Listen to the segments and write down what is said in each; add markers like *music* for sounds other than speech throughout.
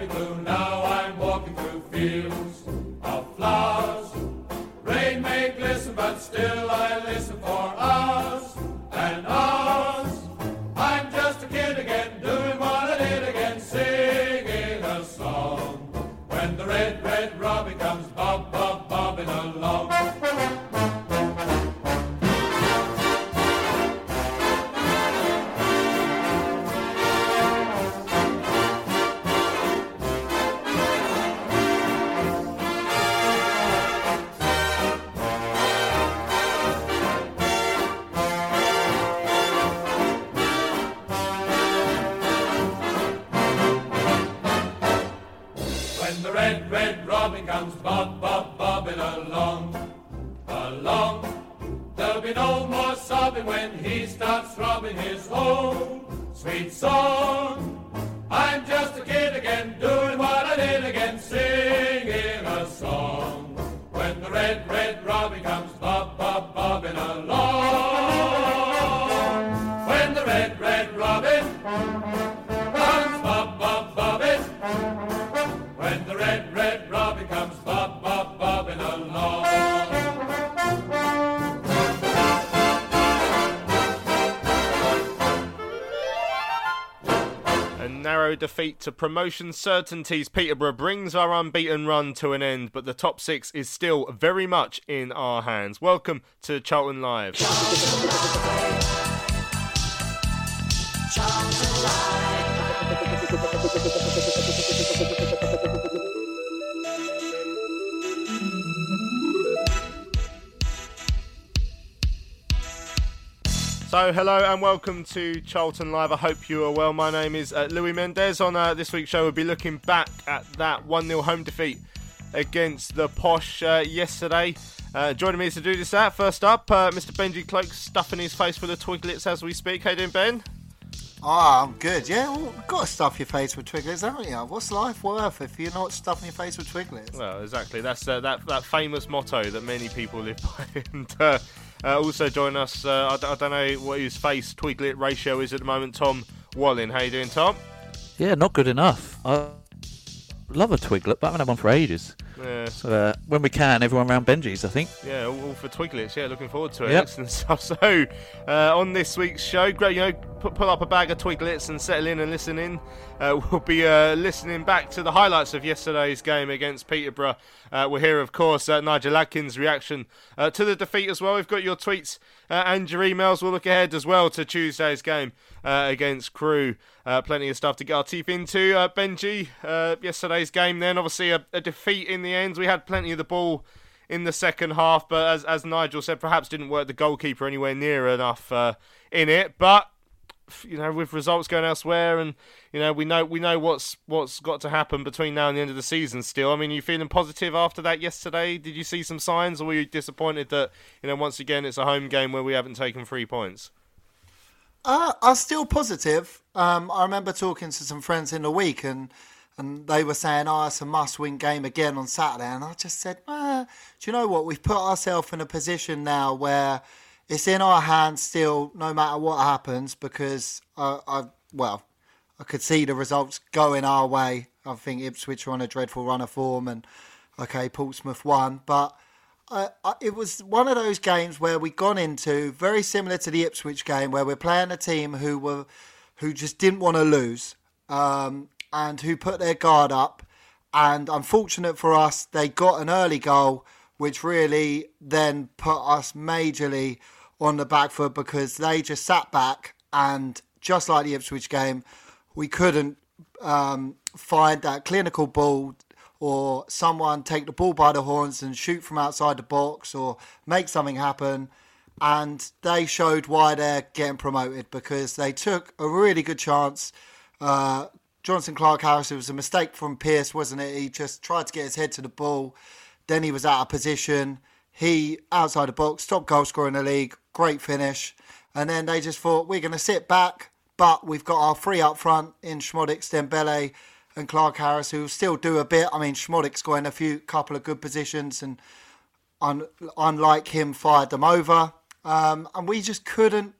Be blue? Now when he starts throbbing his whole sweet song. Defeat to promotion certainties. Peterborough brings our unbeaten run to an end, but the top six is still very much in our hands. Welcome to Charlton Live. So, hello and welcome to Charlton Live. I hope you are well. My name is uh, Louis Mendez. On uh, this week's show, we'll be looking back at that 1 0 home defeat against the Posh uh, yesterday. Uh, joining me to do this out, first up, uh, Mr. Benji Cloak stuffing his face with of twiglets as we speak. How you doing, Ben? Ah, I'm good. Yeah, well, you've got to stuff your face with twiglets, haven't you? What's life worth if you're not stuffing your face with twiglets? Well, exactly. That's uh, that that famous motto that many people live by. *laughs* and uh, also join us. Uh, I, d- I don't know what his face twiglet ratio is at the moment. Tom Walling. How you doing, Tom? Yeah, not good enough. I love a twiglet, but I haven't had one for ages. Yeah. So uh, when we can, everyone around Benji's, I think. Yeah, all, all for Twiglets. Yeah, looking forward to it. Yep. Excellent *laughs* stuff. So, uh, on this week's show, great, you know, put, pull up a bag of Twiglets and settle in and listen in. Uh, *laughs* we'll be uh, listening back to the highlights of yesterday's game against Peterborough. Uh, we'll hear, of course, uh, Nigel Adkins' reaction uh, to the defeat as well. We've got your tweets uh, and your emails. We'll look ahead as well to Tuesday's game against Crewe. Plenty of stuff to get our teeth into. Benji, yesterday's game then, obviously a, a defeat in the end. We had plenty of the ball in the second half, but as, as Nigel said, perhaps didn't work the goalkeeper anywhere near enough uh, in it. But you know, with results going elsewhere, and you know, we know we know what's what's got to happen between now and the end of the season. Still, I mean, you feeling positive after that yesterday? Did you see some signs, or were you disappointed that you know once again it's a home game where we haven't taken three points? Uh, I'm still positive. Um, I remember talking to some friends in the week, and and they were saying, "Oh, it's a must-win game again on Saturday." And I just said, "Do you know what? We've put ourselves in a position now where it's in our hands still, no matter what happens, because I, I well, I could see the results going our way. I think Ipswich were on a dreadful run of form, and okay, Portsmouth won, but." I, it was one of those games where we gone into very similar to the Ipswich game, where we're playing a team who were who just didn't want to lose um, and who put their guard up. And unfortunate for us, they got an early goal, which really then put us majorly on the back foot because they just sat back and just like the Ipswich game, we couldn't um, find that clinical ball or someone take the ball by the horns and shoot from outside the box or make something happen. And they showed why they're getting promoted because they took a really good chance. Uh, Jonson Clarke-Harris, it was a mistake from Pearce, wasn't it? He just tried to get his head to the ball. Then he was out of position. He, outside the box, top goal scorer in the league, great finish. And then they just thought, we're going to sit back, but we've got our three up front in Szmodics, Dembele, and Clarke-Harris, who still do a bit. I mean, Szmodics got in a few couple of good positions, and un, unlike him, fired them over. Um, and we just couldn't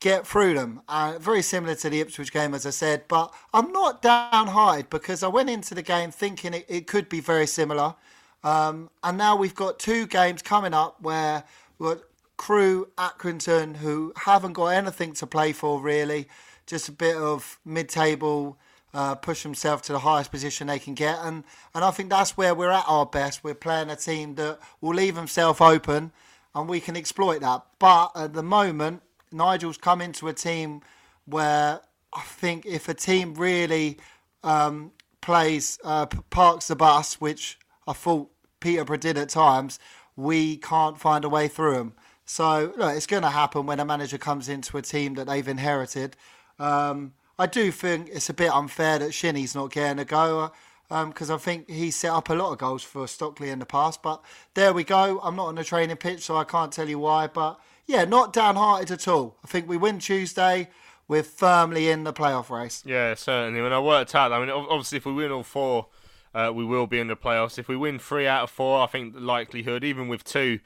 get through them. Uh, very similar to the Ipswich game, as I said. But I'm not downhearted because I went into the game thinking it, it could be very similar. Um, and now we've got two games coming up where we've got Crewe, Accrington, who haven't got anything to play for really, just a bit of mid-table, uh, push themselves to the highest position they can get, and and I think that's where we're at our best. We're playing a team that will leave themselves open, and we can exploit that. But at the moment, Nigel's come into a team where I think if a team really um, plays uh, parks the bus, which I thought Peterborough did at times, we can't find a way through them. So look, it's going to happen when a manager comes into a team that they've inherited. Um, I do think it's a bit unfair that Shinnie's not getting a go because um, I think he set up a lot of goals for Stockley in the past. But there we go. I'm not on the training pitch, so I can't tell you why. But yeah, not downhearted at all. I think we win Tuesday. We're firmly in the playoff race. Yeah, certainly. When I worked out, I mean, obviously, if we win all four, uh, we will be in the playoffs. If we win three out of four, I think the likelihood, even with two,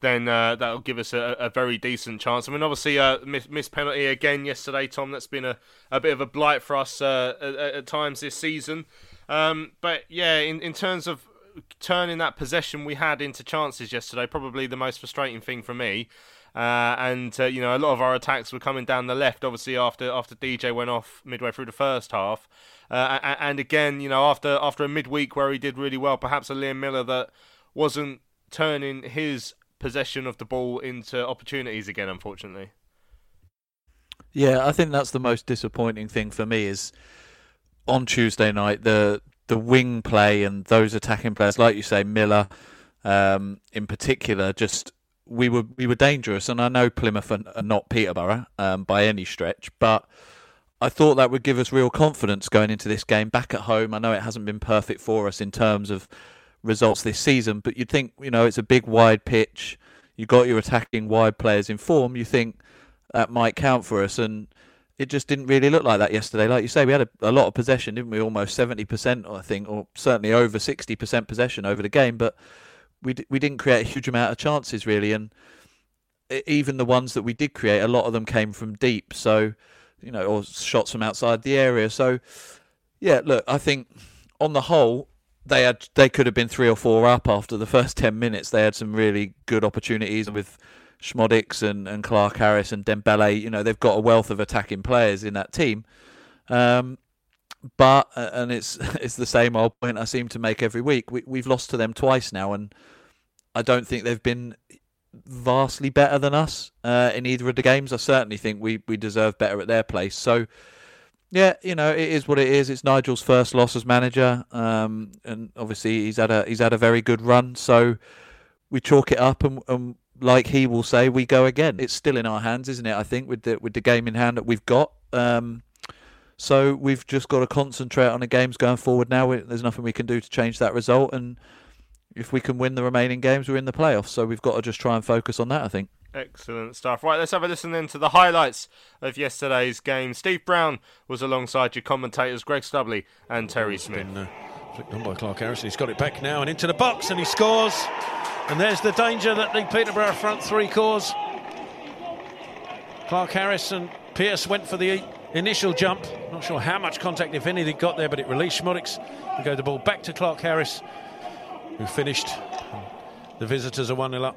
then uh, that'll give us a, a, very decent chance. I mean, obviously, uh, miss, miss, penalty again yesterday, Tom. That's been a, a bit of a blight for us uh, at, at, times this season. Um, but yeah, in, in terms of turning that possession we had into chances yesterday, probably the most frustrating thing for me. Uh, and uh, you know, a lot of our attacks were coming down the left. Obviously, after after DJ went off midway through the first half, uh, and again, you know, after after a midweek where he did really well, perhaps a Liam Miller that wasn't turning his possession of the ball into opportunities again, unfortunately. Yeah, I think that's the most disappointing thing for me is on Tuesday night the the wing play and those attacking players, like you say, Miller um, in particular, just we were we were dangerous. And I know Plymouth are, not Peterborough um, by any stretch, but I thought that would give us real confidence going into this game back at home. I know it hasn't been perfect for us in terms of results this season. But you'd think, you know, it's a big wide pitch. You got your attacking wide players in form. You think that might count for us, and it just didn't really look like that yesterday. Like you say, we had a, a lot of possession, didn't we? Almost seventy percent, I think, or certainly over sixty percent possession over the game. But we we didn't create a huge amount of chances really, and even the ones that we did create, a lot of them came from deep. So you know, or shots from outside the area. So yeah, look, I think on the whole, they had they could have been three or four up after the *laughs* first ten minutes. They had some really good opportunities with Szmodics and, and Clarke-Harris and Dembele. You know they've got a wealth of attacking players in that team. Um, but and it's *laughs* it's the same old point I seem to make every week. We we've lost to them twice now, and I don't think they've been vastly better than us uh, in either of the games. I certainly think we we deserve better at their place. So yeah, you know, it is what it is. It's Nigel's first loss as manager, um, and obviously he's had a he's had a very good run. So we chalk it up, and, and, like he will say, we go again. It's still in our hands, isn't it? I think with the with the game in hand that we've got. Um, so we've just got to concentrate on the games going forward. Now there's nothing we can do to change that result, and if we can win the remaining games, we're in the playoffs. So we've got to just try and focus on that. I think. Excellent stuff. Right, let's have a listen then to the highlights of yesterday's game. Steve Brown was alongside your commentators, Greg Stubley and Terry Smith. Been, uh, flicked on by Clarke-Harris. He's got it back now and into the box and he scores. And there's the danger that the Peterborough front three cause. Clarke-Harris and Pearce went for the initial jump. Not sure how much contact, if any, they got there, but it released Szmodics. We go the ball back to Clarke-Harris, who finished. The visitors are 1 0 up.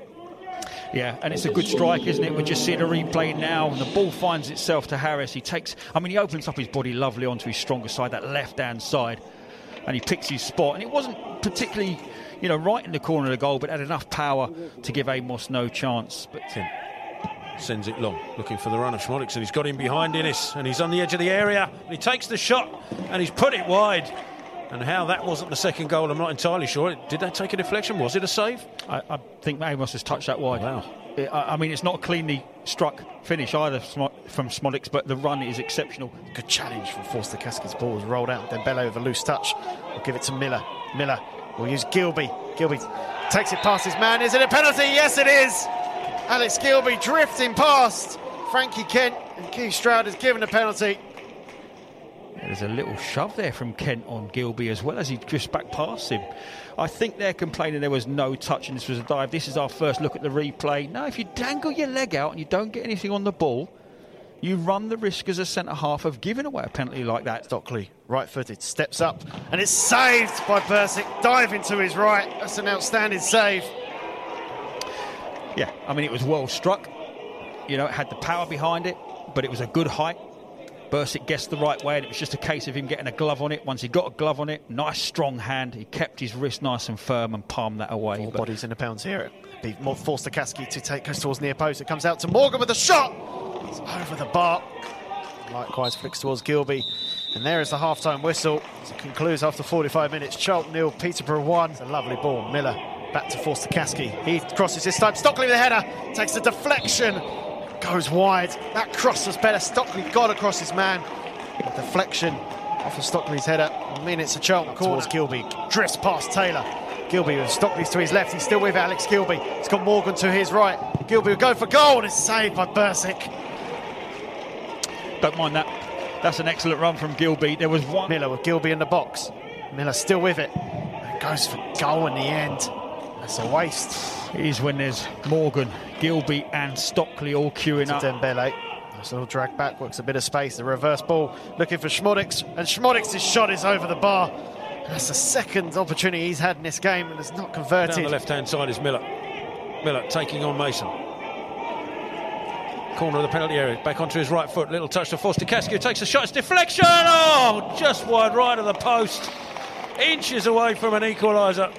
Yeah, and it's a good strike, isn't it? We're just seeing a replay now, and the ball finds itself to Harris. He takes, I mean, he opens up his body lovely onto his stronger side, that left hand side, and he picks his spot. And it wasn't particularly, you know, right in the corner of the goal, but had enough power to give Amos no chance. But Tim sends it long, looking for the run of Szmodics, and he's got him behind Inniss, and he's on the edge of the area, and he takes the shot, and he's put it wide. And how that wasn't the second goal, I'm not entirely sure. Did that take a deflection? Was it a save? I, I think Amos has touched that wide. Wow. It- I, I mean, it's not a cleanly struck finish either Smo- from Szmodics, but the run is exceptional. Good challenge from Forster-Caskey's ball was rolled out. Dembele with a loose touch. We'll give it to Miller. Miller will use Gilby. Gilby takes it past his man. Is it a penalty? Yes, it is. Alex Gilby drifting past Frankie Kent. And Keith Stroud has given a penalty. There's a little shove there from Kent on Gilby as well as he drifts back past him. I think they're complaining there was no touch and this was a dive. This is our first look at the replay. Now, if you dangle your leg out and you don't get anything on the ball, you run the risk as a centre half of giving away a penalty like that. Stockley, right footed, steps up. And it's saved by Bursik. Diving to his right. That's an outstanding save. Yeah, I mean, it was well struck. You know, it had the power behind it, but it was a good height. Bursik guessed the right way, and it was just a case of him getting a glove on it. Once he got a glove on it, nice strong hand. He kept his wrist nice and firm and palmed that away. Four bodies in the pounds here. Be more Forster-Caskey to take goes towards near post. It comes out to Morgan with a shot. It's over the bar. Likewise flicks towards Gilby. And there is the half-time whistle. As it concludes after 45 minutes. Charlton nil, Peterborough one. It's a lovely ball. Miller back to Forster-Caskey. He crosses this time. Stockley with a header. Takes a deflection. Goes wide. That cross was better. Stockley got across his man. A deflection off of Stockley's header. I mean, it's a Charlton towards Gilby. Drifts past Taylor. Gilby with Stockley's to his left. He's still with Alex Gilby. He's got Morgan to his right. Gilby will go for goal. And it's saved by Bursik. don't mind that. That's an excellent run from Gilby. There was one. Miller with Gilby in the box. Miller still with it. And goes for goal in the end. That's a waste. It is when there's Morgan, Gilby, and Stockley all queuing To up. Dembele. Nice little drag back, works a bit of space. The reverse ball looking for Szmodics. And Szmodics's shot is over the bar. That's the second opportunity he's had in this game and has not Down converted. the left hand side is Miller. Miller taking on Mason. Corner of the penalty area. Back onto his right foot. Little touch to Forster-Caskey. Takes a shot. It's deflection. Oh, just wide right of the post. Inches away from an equaliser.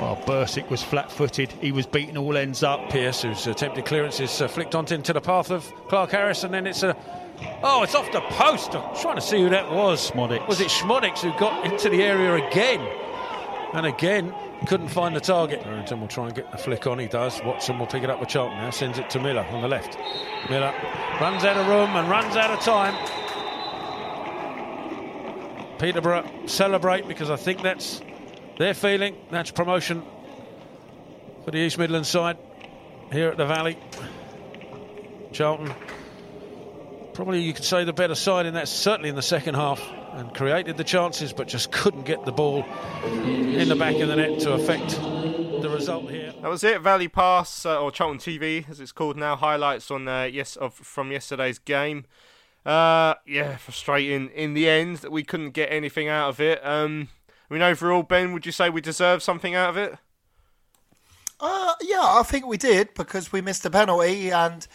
Well, Bursik was flat footed. He was beaten all ends up. Pearce, whose attempted clearance is uh, flicked onto into the path of Clarke-Harris, and then it's a. Oh, it's off the post. I'm trying to see who that was. Szmodics. Was it Szmodics who got into the area again? And again, couldn't find the target. Barrington will try and get the flick on. He does. Watson will pick it up with Charlton now. Sends it to Miller on the left. Miller runs out of room and runs out of time. Peterborough celebrate because I think that's their feeling. That's promotion for the East Midlands side here at the Valley. Charlton, probably you could say the better side in that, certainly in the second half, and created the chances, but just couldn't get the ball in the back of the net to affect the result here. That was it. Valley Pass uh, or Charlton TV, as it's called now. Highlights on uh, yes of from yesterday's game. Uh, yeah, frustrating in the end that we couldn't get anything out of it. Um, I mean, overall, Ben, would you say we deserve something out of it? Uh, yeah, I think we did because we missed a penalty, and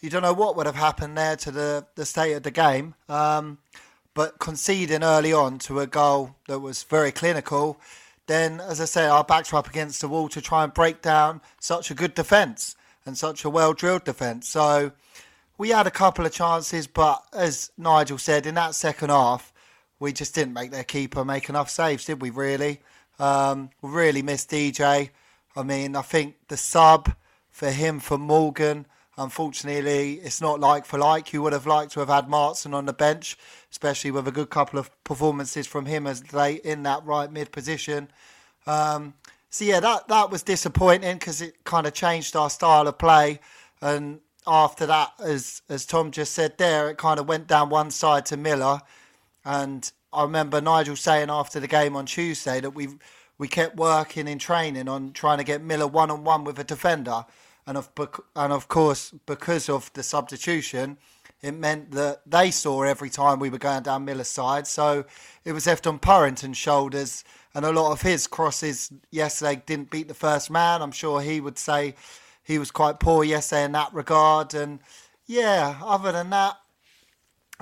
you don't know what would have happened there to the, the state of the game. Um, but conceding early on to a goal that was very clinical, then, as I say, our backs were up against the wall to try and break down such a good defence and such a well drilled defence. So we had a couple of chances, but as Nigel said, in that second half, we just didn't make their keeper make enough saves, did we? Really, um, really missed DJ. I mean, I think the sub for him for Morgan, unfortunately, it's not like for like. You would have liked to have had Martin on the bench, especially with a good couple of performances from him as late in that right mid position. Um, so yeah, that that was disappointing because it kind of changed our style of play, and after that, as as Tom just said there, it kind of went down one side to Miller, and I remember Nigel saying after the game on Tuesday that we we kept working in training on trying to get Miller one on one with a defender, and of and of course because of the substitution, it meant that they saw every time we were going down Miller's side, so it was left on Purrington's shoulders, and a lot of his crosses yesterday didn't beat the first man. I'm sure he would say he was quite poor yesterday in that regard. And yeah, other than that,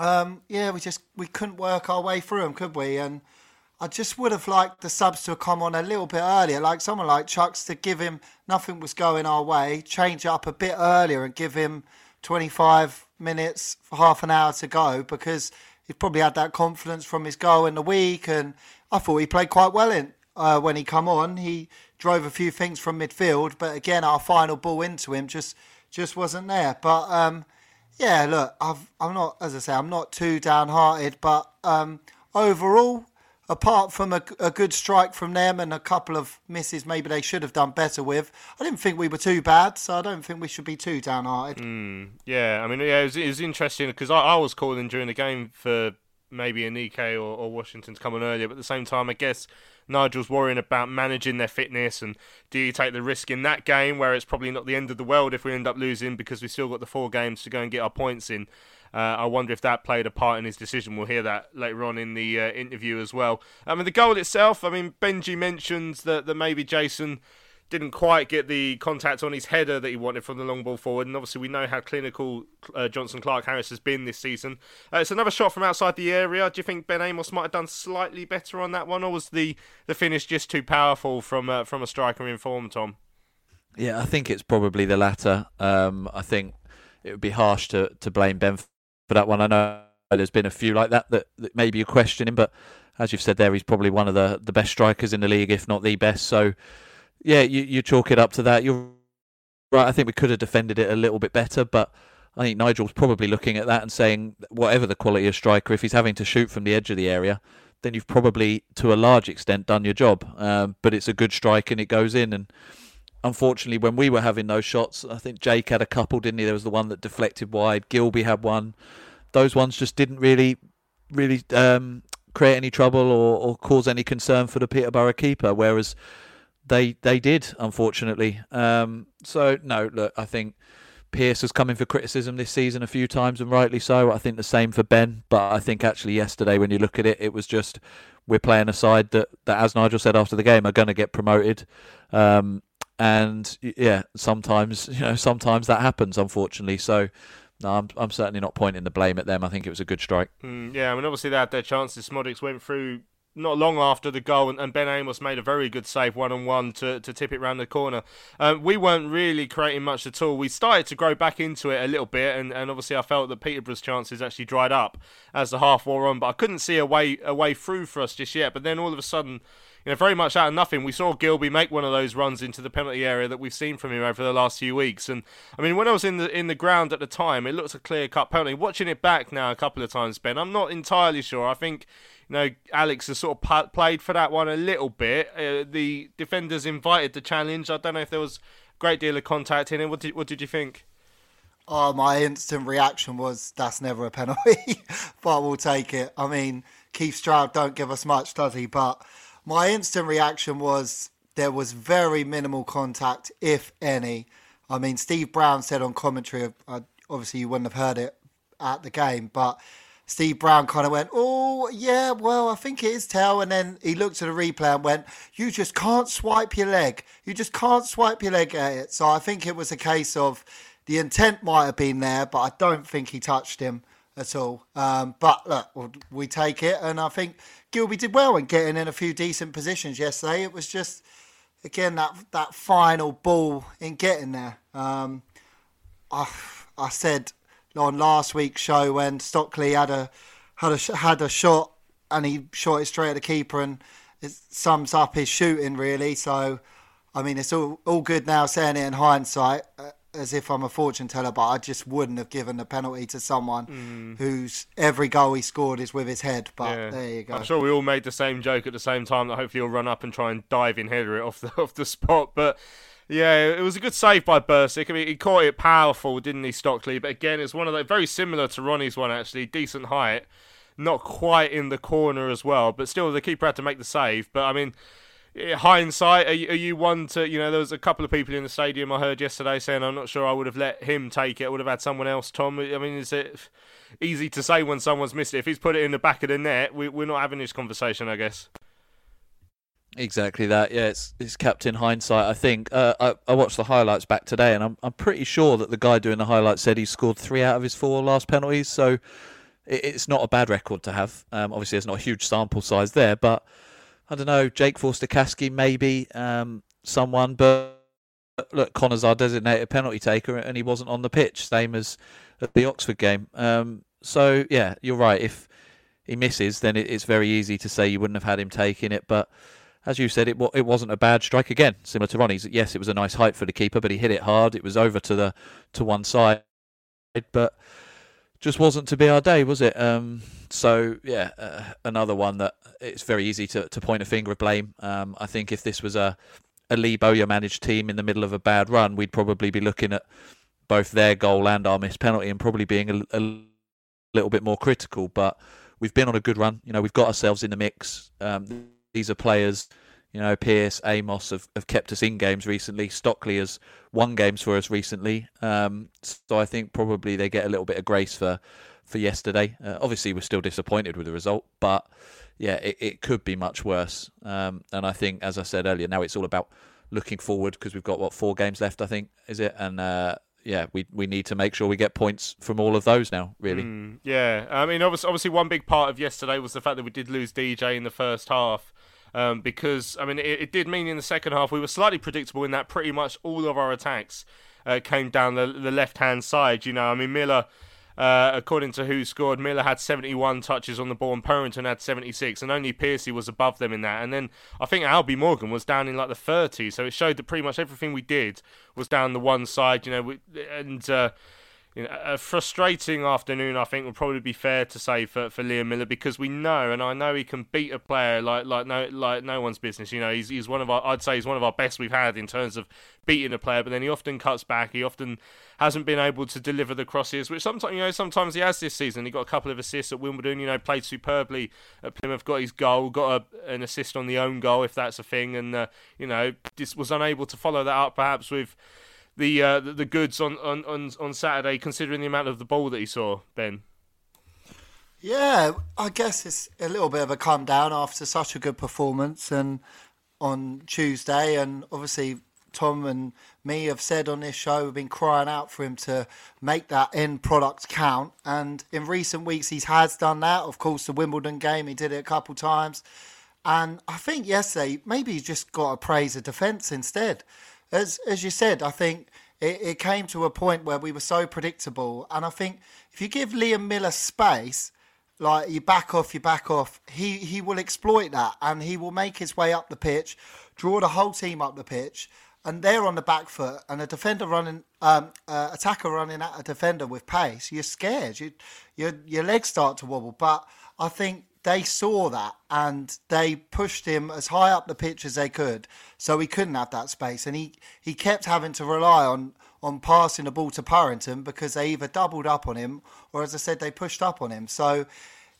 um, yeah, we just we couldn't work our way through them, could we? And I just would have liked the subs to have come on a little bit earlier, like someone like Chuks to give him nothing was going our way, change up a bit earlier and give him 25 minutes, half an hour to go because he probably had that confidence from his goal in the week. And I thought he played quite well in uh, when he come on. He drove a few things from midfield, but again, our final ball into him just just wasn't there. But um, yeah, look, I've, I'm not, as I say, I'm not too downhearted, but um, overall, apart from a, a, good strike from them and a couple of misses maybe they should have done better with, I didn't think we were too bad, so I don't think we should be too downhearted. Mm, yeah, I mean, yeah, it was, it was interesting because I, I, was calling during the game for maybe Aneke or, or Washington's coming earlier, but at the same time, I guess Nigel's worrying about managing their fitness and do you take the risk in that game where it's probably not the end of the world if we end up losing because we've still got the four games to go and get our points in. Uh, I wonder if that played a part in his decision. We'll hear that later on in the uh, interview as well. I mean, the goal itself, I mean, Benji mentions that, that maybe Jason didn't quite get the contact on his header that he wanted from the long ball forward. And obviously, we know how clinical uh, Jonson Clarke Harris has been this season. Uh, it's another shot from outside the area. Do you think Ben Amos might have done slightly better on that one, or was the, the finish just too powerful from uh, from a striker in form, Tom? Yeah, I think it's probably the latter. Um, I think it would be harsh to, to blame Ben for that one. I know there's been a few like that that, that maybe you're questioning, but as you've said there, he's probably one of the, the best strikers in the league, if not the best. So, yeah, you, you chalk it up to that. You're right. I think we could have defended it a little bit better, but I think Nigel's probably looking at that and saying, whatever the quality of striker, if he's having to shoot from the edge of the area, then you've probably, to a large extent, done your job. Um, but it's a good strike and it goes in. And unfortunately, when we were having those shots, I think Jake had a couple, didn't he? There was the one that deflected wide. Gilby had one. Those ones just didn't really, really um, create any trouble or, or cause any concern for the Peterborough keeper. Whereas they they did, unfortunately. Um, so no, look, I think Pearce has come in for criticism this season a few times, and rightly so. I think the same for Ben. But I think actually yesterday, when you look at it, it was just we're playing a side that, that as Nigel said after the game, are going to get promoted. Um, and yeah, sometimes you know sometimes that happens, unfortunately. So. No, I'm, I'm certainly not pointing the blame at them. I think it was a good strike. Mm, yeah, I mean, obviously they had their chances. Szmodics went through not long after the goal, and, Ben Amos made a very good save one on one to to tip it round the corner. Um, we weren't really creating much at all. We started to grow back into it a little bit, and, and obviously I felt that Peterborough's chances actually dried up as the half wore on, but I couldn't see a way a way through for us just yet. But then all of a sudden you know, very much out of nothing, we saw Gilby make one of those runs into the penalty area that we've seen from him over the last few weeks. And I mean, when I was in the in the ground at the time, it looked a clear cut penalty. Watching it back now a couple of times, Ben, I'm not entirely sure. I think you know Alex has sort of played for that one a little bit. Uh, the defenders invited the challenge. I don't know if there was a great deal of contact in it. What did what did you think? Oh, my instant reaction was that's never a penalty, *laughs* but we'll take it. I mean, Keith Stroud don't give us much, does he? But my instant reaction was there was very minimal contact, if any. I mean, Steve Brown said on commentary, uh, obviously you wouldn't have heard it at the game, but Steve Brown kind of went, "Oh yeah, well I think it is tail," and then he looked at the replay and went, "You just can't swipe your leg. You just can't swipe your leg at it." So I think it was a case of the intent might have been there, but I don't think he touched him at all. Um, but look, we take it, and I think Gilby did well in getting in a few decent positions yesterday. It was just again that that final ball in getting there. Um, I I said on last week's show when Stockley had a had a had a shot and he shot it straight at the keeper, and it sums up his shooting really. So, I mean, it's all all good now saying it in hindsight. As if I'm a fortune teller, but I just wouldn't have given the penalty to someone mm. whose every goal he scored is with his head. But yeah. there you go. I'm sure we all made the same joke at the same time that hopefully he'll run up and try and dive in header it off the *laughs* off the spot. But yeah, it was a good save by Bursik. I mean, he caught it powerful, didn't he, Stockley? But again, it's one of the very similar to Ronnie's one actually, decent height, not quite in the corner as well, but still the keeper had to make the save. But I mean hindsight, are you, are you one to, you know, there was a couple of people in the stadium I heard yesterday saying, I'm not sure I would have let him take it. I would have had someone else, Tom. I mean, is it easy to say when someone's missed it? If he's put it in the back of the net, we, we're not having this conversation, I guess. Exactly that. Yeah, it's it's Captain Hindsight. I think uh, I I watched the highlights back today, and I'm I'm pretty sure that the guy doing the highlights said he scored three out of his four last penalties. So it, it's not a bad record to have. Um, obviously, there's not a huge sample size there, but I don't know. Jake Forster-Caskey maybe um, someone, but look, Connor's our designated penalty taker, and he wasn't on the pitch, same as at the Oxford game. Um, so yeah, you're right. If he misses, then it, it's very easy to say you wouldn't have had him taking it, but as you said, it it wasn't a bad strike again, similar to Ronnie's. Yes, it was a nice height for the keeper, but he hit it hard. It was over to the to one side, but just wasn't to be our day, was it? Um, so yeah, uh, another one that it's very easy to, to point a finger of blame. Um, I think if this was a a Lee Bowyer managed team in the middle of a bad run, we'd probably be looking at both their goal and our missed penalty and probably being a, a little bit more critical. But we've been on a good run. You know, we've got ourselves in the mix. Um, these are players, you know, Pearce, Amos have, have kept us in games recently. Stockley has won games for us recently. Um, so I think probably they get a little bit of grace for for yesterday. Uh, obviously, we're still disappointed with the result, but yeah, it, it could be much worse. Um, and I think, as I said earlier, now it's all about looking forward because we've got what four games left, I think, is it? And uh, yeah, we we need to make sure we get points from all of those now. Really. Mm, yeah, I mean, obviously, obviously, one big part of yesterday was the fact that we did lose DJ in the first half. Um, because I mean, it, it, did mean in the second half we were slightly predictable in that pretty much all of our attacks uh, came down the, the left hand side. You know, I mean Miller. Uh, according to WhoScored, Miller had 71 touches on the ball and Purrington had 76, and only Piercy was above them in that. And then I think Albie Morgan was down in like the 30s, so it showed that pretty much everything we did was down the one side, you know, and uh, you know, a frustrating afternoon, I think, would probably be fair to say for, for Liam Miller because we know, and I know he can beat a player like like no like no one's business. You know, he's he's one of our, I'd say he's one of our best we've had in terms of beating a player. But then he often cuts back. He often hasn't been able to deliver the crosses, which sometimes you know sometimes he has this season. He got a couple of assists at Wimbledon. You know, played superbly at Plymouth. Got his goal. Got a, an assist on the own goal if that's a thing, and uh, you know, just was unable to follow that up perhaps with the uh, the, goods on, on, on, on Saturday, considering the amount of the ball that he saw, Ben? Yeah, I guess it's a little bit of a calm down after such a good performance and on Tuesday, and obviously Tom and me have said on this show we've been crying out for him to make that end product count. And in recent weeks, he has done that. Of course, the Wimbledon game, he did it a couple times. And I think yesterday, maybe he just got to praise the defence instead as as you said, I think it, it came to a point where we were so predictable, and I think if you give Liam Miller space, like you back off, you back off, he he will exploit that, and he will make his way up the pitch, draw the whole team up the pitch, and they're on the back foot, and a defender running, um, uh, attacker running at a defender with pace, you're scared. You, your your legs start to wobble. But I think they saw that and they pushed him as high up the pitch as they could, so he couldn't have that space, and he, he kept having to rely on on passing the ball to Purrington because they either doubled up on him or, as I said, they pushed up on him. So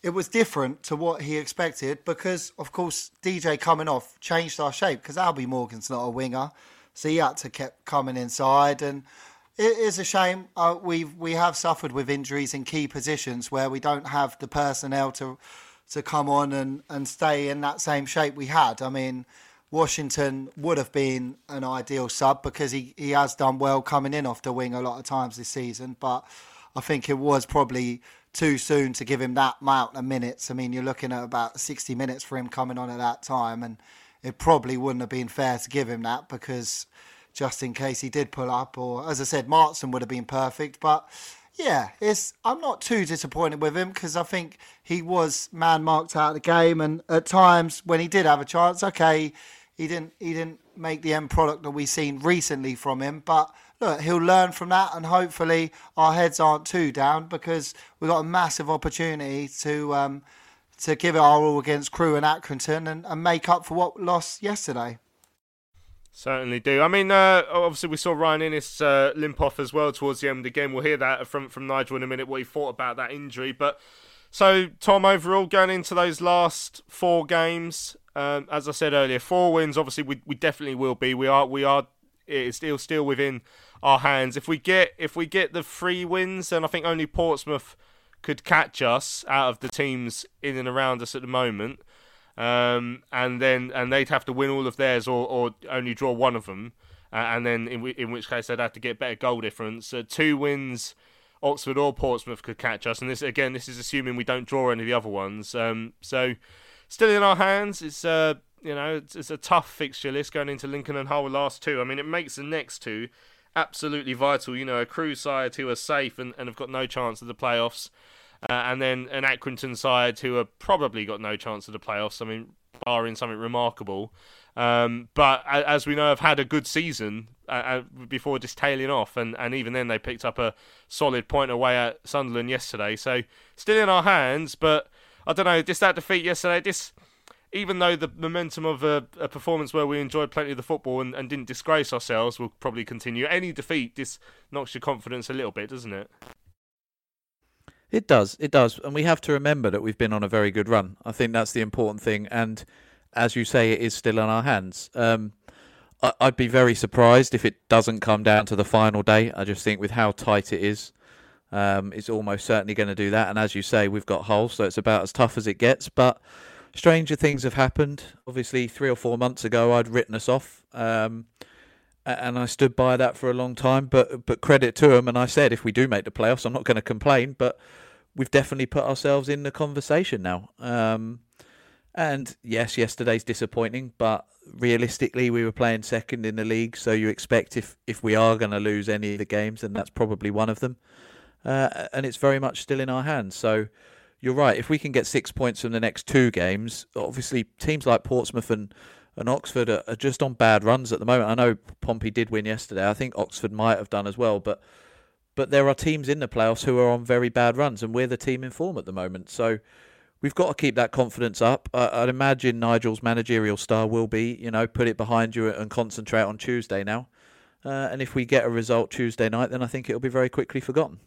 it was different to what he expected because, of course, DJ coming off changed our shape because Albie Morgan's not a winger, so he had to keep coming inside and. It is a shame. Uh, we we have suffered with injuries in key positions where we don't have the personnel to to come on and, and stay in that same shape we had. I mean, Washington would have been an ideal sub because he, he has done well coming in off the wing a lot of times this season, but I think it was probably too soon to give him that amount of minutes. I mean, you're looking at about 60 minutes for him coming on at that time, and it probably wouldn't have been fair to give him that because just in case he did pull up, or as I said, Martin would have been perfect, but yeah, it's. I'm not too disappointed with him because I think he was man marked out of the game, and at times when he did have a chance, okay, he didn't. He didn't make the end product that we've seen recently from him, but. Look, he'll learn from that, and hopefully our heads aren't too down because we've got a massive opportunity to um, to give it our all against Crewe and Accrington and, and make up for what lost yesterday. Certainly do. I mean, uh, obviously we saw Ryan Inniss uh, limp off as well towards the end of the game. We'll hear that from from Nigel in a minute what he thought about that injury. But so Tom, overall going into those last four games, um, as I said earlier, four wins. Obviously, we we definitely will be. We are we are. It's still still within our hands. If we get if we get the three wins, then I think only Portsmouth could catch us out of the teams in and around us at the moment. Um, and then and they'd have to win all of theirs or, or only draw one of them, uh, and then in, w- in which case they'd have to get better goal difference. Uh, two wins, Oxford or Portsmouth could catch us, and this again, this is assuming we don't draw any of the other ones. Um, so still in our hands. It's uh, you know, it's, it's, a tough fixture list going into Lincoln and Hull last two. I mean, it makes the next two absolutely vital. You know, a Crewe side who are safe and, and have got no chance of the playoffs, uh, and then an Accrington side who have probably got no chance of the playoffs. I mean, barring something remarkable. Um, but as we know, have had a good season uh, uh, before just tailing off, and, and even then they picked up a solid point away at Sunderland yesterday. So still in our hands, but I don't know. Just that defeat yesterday, this even though the momentum of a, a, performance where we enjoyed plenty of the football and, and, didn't disgrace ourselves will probably continue. Any defeat just knocks your confidence a little bit, doesn't it? It does, it does, and we have to remember that we've been on a very good run. I think that's the important thing, and as you say, it is still in our hands. Um, I, I'd be very surprised if it doesn't come down to the final day. I just think with how tight it is, um, it's almost certainly going to do that. And as you say, we've got Hull, so it's about as tough as it gets. But stranger things have happened. Obviously, three or four months ago, I'd written us off, um, and I stood by that for a long time. But but credit to them, and I said if we do make the playoffs, I'm not going to complain. But we've definitely put ourselves in the conversation now. Um, and yes, yesterday's disappointing, but realistically, we were playing second in the league, so you expect if if we are going to lose any of the games, then that's probably one of them. Uh, and it's very much still in our hands. So you're right. If we can get six points from the next two games, obviously teams like Portsmouth and, and Oxford are, are just on bad runs at the moment. I know Pompey did win yesterday. I think Oxford might have done as well, but but there are teams in the playoffs who are on very bad runs, and we're the team in form at the moment. So we've got to keep that confidence up. I, would imagine Nigel's managerial style will be, you know, put it behind you and concentrate on Tuesday now. Uh, and if we get a result Tuesday night, then I think it'll be very quickly forgotten.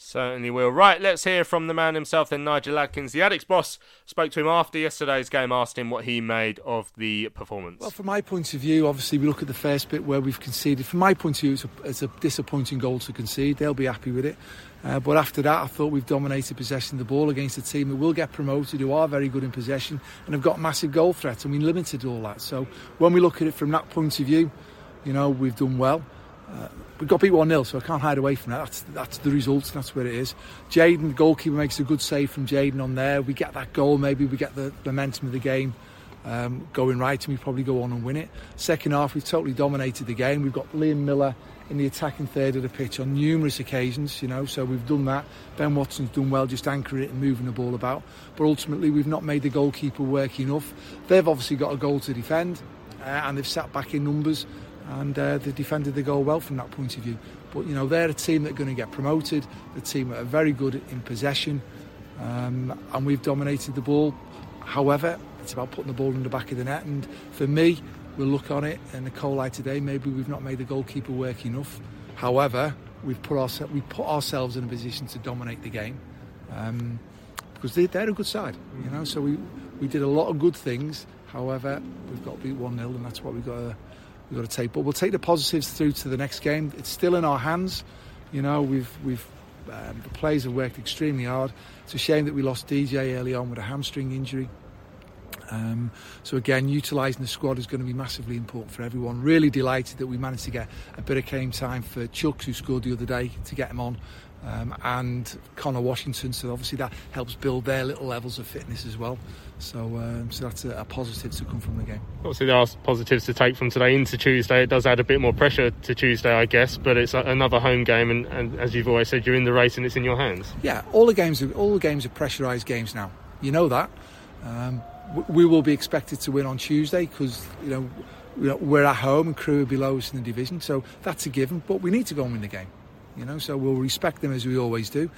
Certainly will. Right, let's hear from the man himself then, Nigel Adkins. The Addicks boss spoke to him after yesterday's game, asked him what he made of the performance. Well, from my point of view, obviously we look at the first bit where we've conceded. From my point of view, it's a, it's a disappointing goal to concede. They'll be happy with it. Uh, but after that, I thought we've dominated possession of the ball against a team that will get promoted, who are very good in possession and have got massive goal threat, and we limited all that. So when we look at it from that point of view, you know, we've done well. Uh, we got beat 1 0, so I can't hide away from that. That's, that's the result, that's where it is. Jaden, the goalkeeper, makes a good save from Jaden on there. We get that goal, maybe we get the momentum of the game um, going right, and we probably go on and win it. Second half, we've totally dominated the game. We've got Liam Miller in the attacking third of the pitch on numerous occasions, you know, so we've done that. Ben Watson's done well just anchoring it and moving the ball about, but ultimately we've not made the goalkeeper work enough. They've obviously got a goal to defend, uh, and they've sat back in numbers and uh, they defended the goal well from that point of view. But you know they're a team that are going to get promoted. The team that are very good in possession, um, and we've dominated the ball. However, it's about putting the ball in the back of the net. And for me, we'll look on it and the cold light today. Maybe we've not made the goalkeeper work enough. However, we've put ourselves we put ourselves in a position to dominate the game um, because they, they're a good side, you know. So we we did a lot of good things. However, we've got to beat one 0 and that's what we've got to we've got to take. But we'll take the positives through to the next game. It's still in our hands. You know, we've we've um, the players have worked extremely hard. It's a shame that we lost DJ early on with a hamstring injury. Um, so again, utilising the squad is going to be massively important for everyone. Really delighted that we managed to get a bit of game time for Chuks, who scored the other day, to get him on um, and Connor Washington. So obviously that helps build their little levels of fitness as well. So, um, so that's a, a, positive to come from the game. Obviously, there are positives to take from today into Tuesday. It does add a bit more pressure to Tuesday, I guess, but it's another home game, and, and as you've always said, you're in the race and it's in your hands. Yeah, all the games, are, all the games are pressurised games now. You know that. Um, we will be expected to win on Tuesday because you know we're at home and Crewe are below us in the division, so that's a given. But we need to go and win the game you know. So we'll respect them as we always do.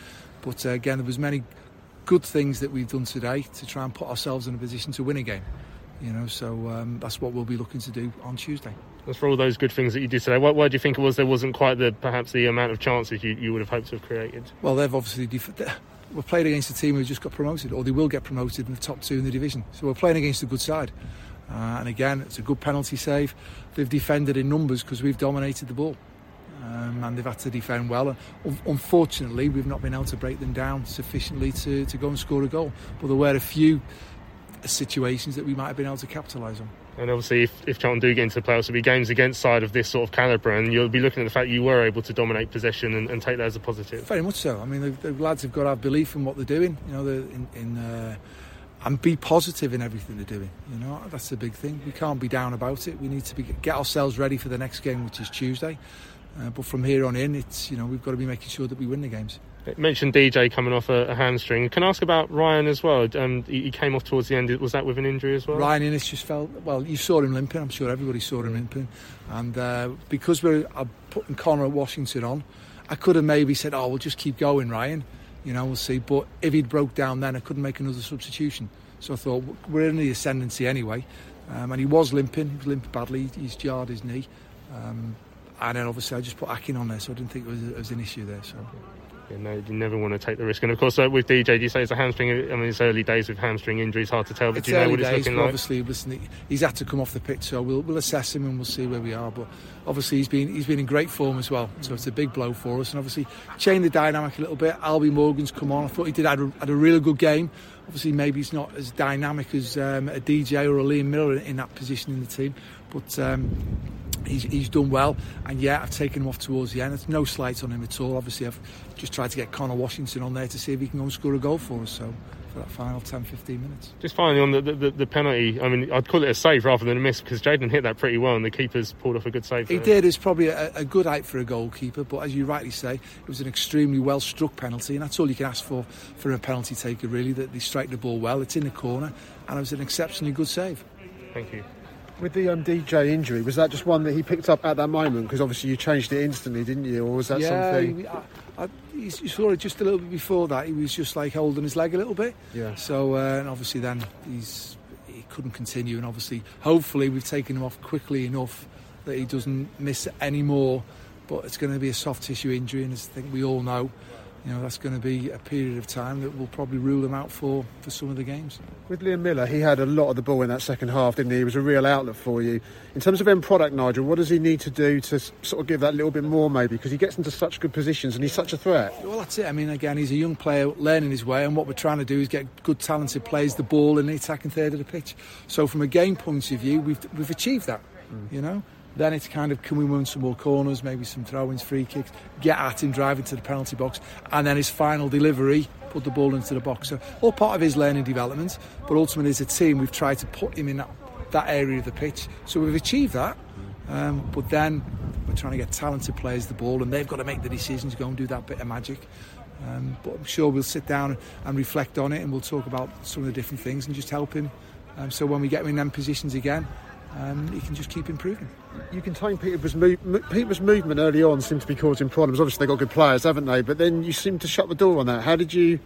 But uh, again, there was many good things that we've done today to try and put ourselves in a position to win a game. You know, so um, that's what we'll be looking to do on Tuesday. As for all those good things that you did today, why, why do you think it was there wasn't quite the perhaps the amount of chances you, you would have hoped to have created? Well, they've obviously def- we're playing against a team who just got promoted, or they will get promoted in the top two in the division. So we're playing against a good side. Uh, and again, it's a good penalty save. They've defended in numbers because we've dominated the ball um, and they've had to defend well. And unfortunately, we've not been able to break them down sufficiently to, to go and score a goal. But there were a few situations that we might have been able to capitalise on. And obviously, if, if Charlton do get into the playoffs, it'll be games against side of this sort of calibre, and you'll be looking at the fact you were able to dominate possession and, and take that as a positive. Very much so. I mean, the, the lads have got to have belief in what they're doing. You know, in, in uh, and be positive in everything they're doing. You know, that's the big thing. We can't be down about it. We need to be, get ourselves ready for the next game, which is Tuesday. Uh, but from here on in, it's you know we've got to be making sure that we win the games. It mentioned DJ coming off a, a hamstring. Can I ask about Ryan as well? Um, he, he came off towards the end. Was that with an injury as well? Ryan Inniss just felt well. You saw him limping. I'm sure everybody saw him limping. And uh, because we're I'm putting Conor Washington on, I could have maybe said, "Oh, we'll just keep going, Ryan." You know, we'll see. But if he'd broke down, then I couldn't make another substitution. So I thought we're in the ascendancy anyway. Um, and he was limping. He was limping badly. He's jarred his knee. Um, and then obviously I just put Akin on there, so I didn't think it was, it was an issue there. So. Yeah, no, you never want to take the risk. And of course, uh, with DJ, do you say it's a hamstring? I mean, it's early days with hamstring injuries, hard to tell. But it's do you know what it's days, looking like? Obviously, listen, he's had to come off the pitch, so we'll, we'll assess him and we'll see where we are. But obviously, he's been he's been in great form as well, so it's a big blow for us. And obviously, change the dynamic a little bit. Albie Morgan's come on. I thought he did had a, had a really good game. Obviously, maybe he's not as dynamic as um, a DJ or a Liam Millar in, in that position in the team, but. Um, He's, he's done well, and yeah, I've taken him off towards the end. There's no slights on him at all. Obviously, I've just tried to get Conor Washington on there to see if he can go and score a goal for us. So for that final 10, 15 minutes. Just finally on the, the, the penalty, I mean, I'd call it a save rather than a miss because Jayden hit that pretty well and the keeper's pulled off a good save. He there. did. It's probably a, a good height for a goalkeeper, but as you rightly say, it was an extremely well struck penalty, and that's all you can ask for for a penalty taker, really. That they strike the ball well. It's in the corner, and it was an exceptionally good save. Thank you. With the um, DJ injury, was that just one that he picked up at that moment? Because obviously you changed it instantly, didn't you? Or was that yeah, something? he- I, I, you saw it just a little bit before that. He was just like holding his leg a little bit. Yeah. So uh, and obviously then he's he couldn't continue, and obviously hopefully we've taken him off quickly enough that he doesn't miss any more. But it's going to be a soft tissue injury, and as I think we all know, you know that's going to be a period of time that will probably rule him out for for some of the games. With Liam Millar, he had a lot of the ball in that second half, didn't he? He was a real outlet for you. In terms of end product, Nigel, what does he need to do to sort of give that little bit more, maybe? Because he gets into such good positions and he's such a threat. Well, that's it. I mean, again, he's a young player learning his way, and what we're trying to do is get good, talented players the ball in the attacking third of the pitch. So, from a game point of view, we've we've achieved that. Mm. You know. Then it's kind of can we win some more corners, maybe some throw-ins, free kicks, get at him, drive into the penalty box, and then his final delivery, put the ball into the box. So all part of his learning development, but ultimately as a team, we've tried to put him in that, that area of the pitch. So we've achieved that. Um, but then we're trying to get talented players the ball, and they've got to make the decisions, go and do that bit of magic. Um, but I'm sure we'll sit down and reflect on it, and we'll talk about some of the different things and just help him. Um, so when we get him in them positions again, um, he can just keep improving. You contain Peterborough's, move, mo- Peterborough's movement early on seemed to be causing problems. Obviously, they've got good players, haven't they? But then you seem to shut the door on that. How did you,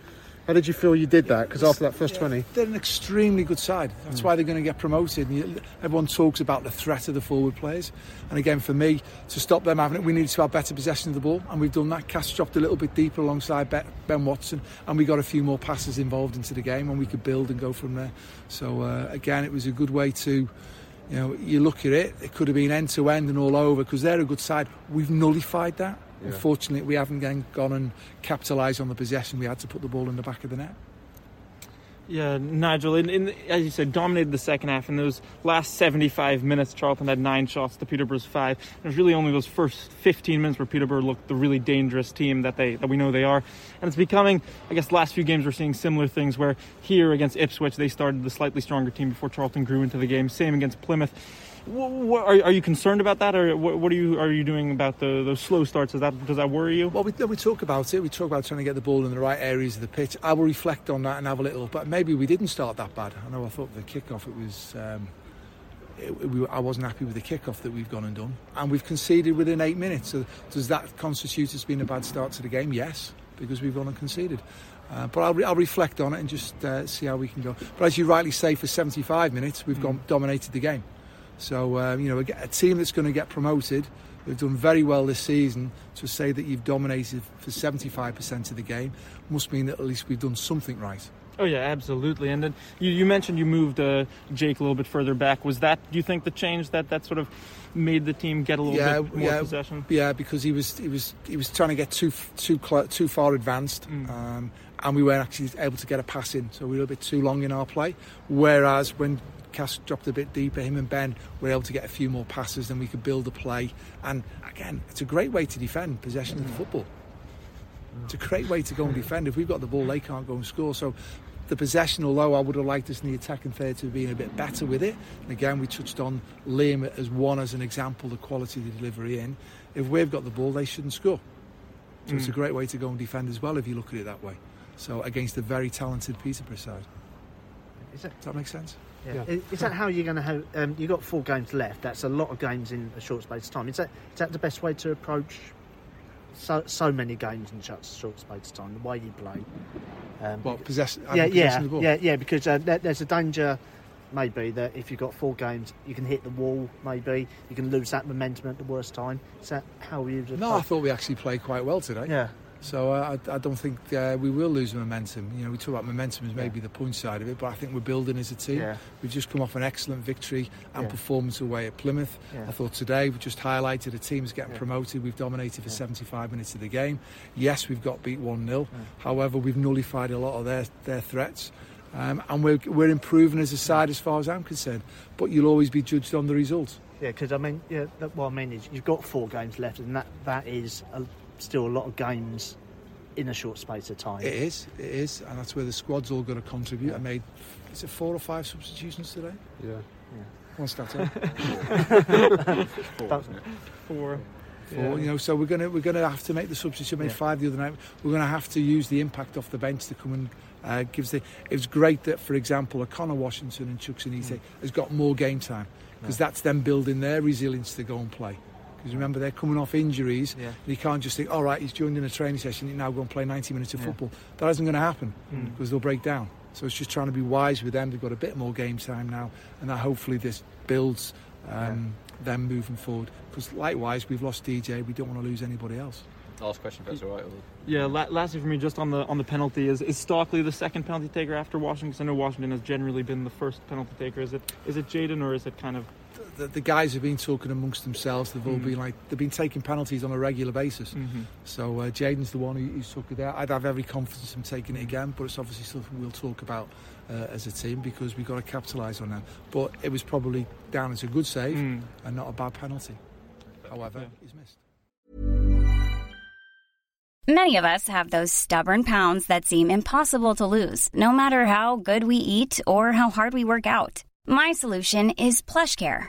how did you feel you did that? Because after that first Yeah, 20, They're an extremely good side. That's why they're going to get promoted. And you- everyone talks about the threat of the forward players. And again, for me, to stop them having it, we need to have better possession of the ball. And we've done that. Cass dropped a little bit deeper alongside Ben Watson. And we got a few more passes involved into the game and we could build and go from there. So, uh, again, it was a good way to. You know, you look at it, it could have been end to end and all over because they're a good side. We've nullified that. Unfortunately, we haven't then gone and capitalised on the possession. We had to put the ball in the back of the net. Yeah, Nigel, in, in, as you said, dominated the second half. In those last 75 minutes, Charlton had nine shots to Peterborough's five. It was really only those first 15 minutes where Peterborough looked the really dangerous team that they that we know they are. And it's becoming, I guess, last few games we're seeing similar things where here against Ipswich they started the slightly stronger team before Charlton grew into the game. Same against Plymouth. What, are, are you concerned about that, or what, what are you are you doing about the, those slow starts? Is that does that worry you? Well, we, we talk about it. We talk about trying to get the ball in the right areas of the pitch. I will reflect on that and have a little. But maybe we didn't start that bad. I know. I thought the kickoff it was. Um, it, we, I wasn't happy with the kickoff that we've gone and done, and we've conceded within eight minutes. So does that constitute as being a bad start to the game? Yes, because we've gone and conceded. Uh, but I'll, re- I'll reflect on it and just uh, see how we can go. But as you rightly say, for 75 minutes we've gone dominated the game. So um, you know, a, a team that's going to get promoted, who've done very well this season, to say that you've dominated for 75% of the game must mean that at least we've done something right. Oh yeah, absolutely. And then you, you mentioned you moved uh, Jake a little bit further back. Was that do you think the change that that sort of made the team get a little yeah, bit more yeah, possession? Yeah, because he was he was he was trying to get too too cl- too far advanced, Mm. um, and we weren't actually able to get a pass in, so we were a bit too long in our play. Whereas when Cass dropped a bit deeper, him and Ben were able to get a few more passes, then we could build a play. And again, it's a great way to defend possession of the football. It's a great way to go and defend. If we've got the ball, they can't go and score. So the possession, although I would have liked us in the attacking third to have been a bit better with it. And again, we touched on Liam as one as an example, the quality of the delivery in. If we've got the ball, they shouldn't score. So it's a Mm. great way to go and defend as well if you look at it that way. So against a very talented Peterborough side. Is that, Does that make sense? Yeah. Is, is that how you're going to have? Um, you've got four games left. That's a lot of games in a short space of time. Is that is that the best way to approach so so many games in such a short space of time? The way you play. Um, Well, possess, yeah, yeah, possession of the ball. yeah, yeah. Because uh, there, there's a danger, maybe, that if you've got four games, you can hit the wall. Maybe you can lose that momentum at the worst time. Is that how you? No, I thought we actually played quite well today. Yeah. So uh, I, I don't think uh, we will lose momentum. You know, we talk about momentum as maybe the point side of it, but I think we're building as a team. Yeah. We've just come off an excellent victory and Yeah. performance away at Plymouth. Yeah. I thought today we just highlighted a team's getting Yeah. promoted. We've dominated for 75 minutes of the game. Yes, we've got beat 1 0. However, we've nullified a lot of their, their threats. Um, and we're, we're improving as a side as far as I'm concerned. But you'll always be judged on the result. Yeah, because I mean, yeah, what I mean is you've got four games left, and that that is a, still a lot of games in a short space of time. It is, it is, and that's where the squad's all going to contribute. I made, is it four or five substitutions today? Yeah. Yeah. One stat *laughs* on. Four, Four. Four, you know, so we're gonna we're gonna have to make the substitution. I made Yeah. five the other night. We're gonna have to use the impact off the bench to come and uh, gives the. It's great that, for example, a Conor Washington and Chuck Mm. Sanite has got more game time because that's them building their resilience to go and play. Because remember, they're coming off injuries. Yeah. And you can't just think, all right, he's joined in a training session. He's now going to play 90 minutes of Yeah. football. That isn't going to happen Mm. because they'll break down. So it's just trying to be wise with them. They've got a bit more game time now, and that hopefully this builds um, them moving forward. Because likewise, we've lost DJ. We don't want to lose anybody else. Last question, if that's all right. Yeah, la- lastly for me, just on the on the penalty, is is Stockley the second penalty taker after Washington? 'Cause I know Washington has generally been the first penalty taker. Is it is it Jayden or is it kind of? The, the guys have been talking amongst themselves. They've all Mm. been like they've been taking penalties on a regular basis. Mhm. So uh, Jayden's the one who, who took it out. I'd have every confidence in taking it again, but it's obviously something we'll talk about uh, as a team because we've got to capitalise on that. But it was probably down as a good save Mm. and not a bad penalty. However, Yeah. he's missed. Many of us have those stubborn pounds that seem impossible to lose, no matter how good we eat or how hard we work out. My solution is PlushCare.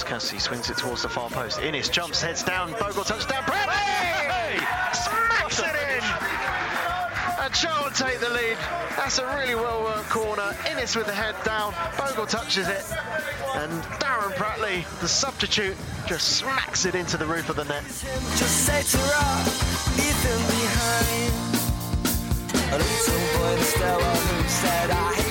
Forster-Caskey swings it towards the far post. Inniss jumps, heads down. Bogle touchdown. Pratley smacks it in. And Charlton take the lead. That's a really well worked corner. Inniss with the head down. Bogle touches it. And Darren Pratley, the substitute, just smacks it into the roof of the net. Just say to rock, leave him behind. A little boy in the stairwell who said, I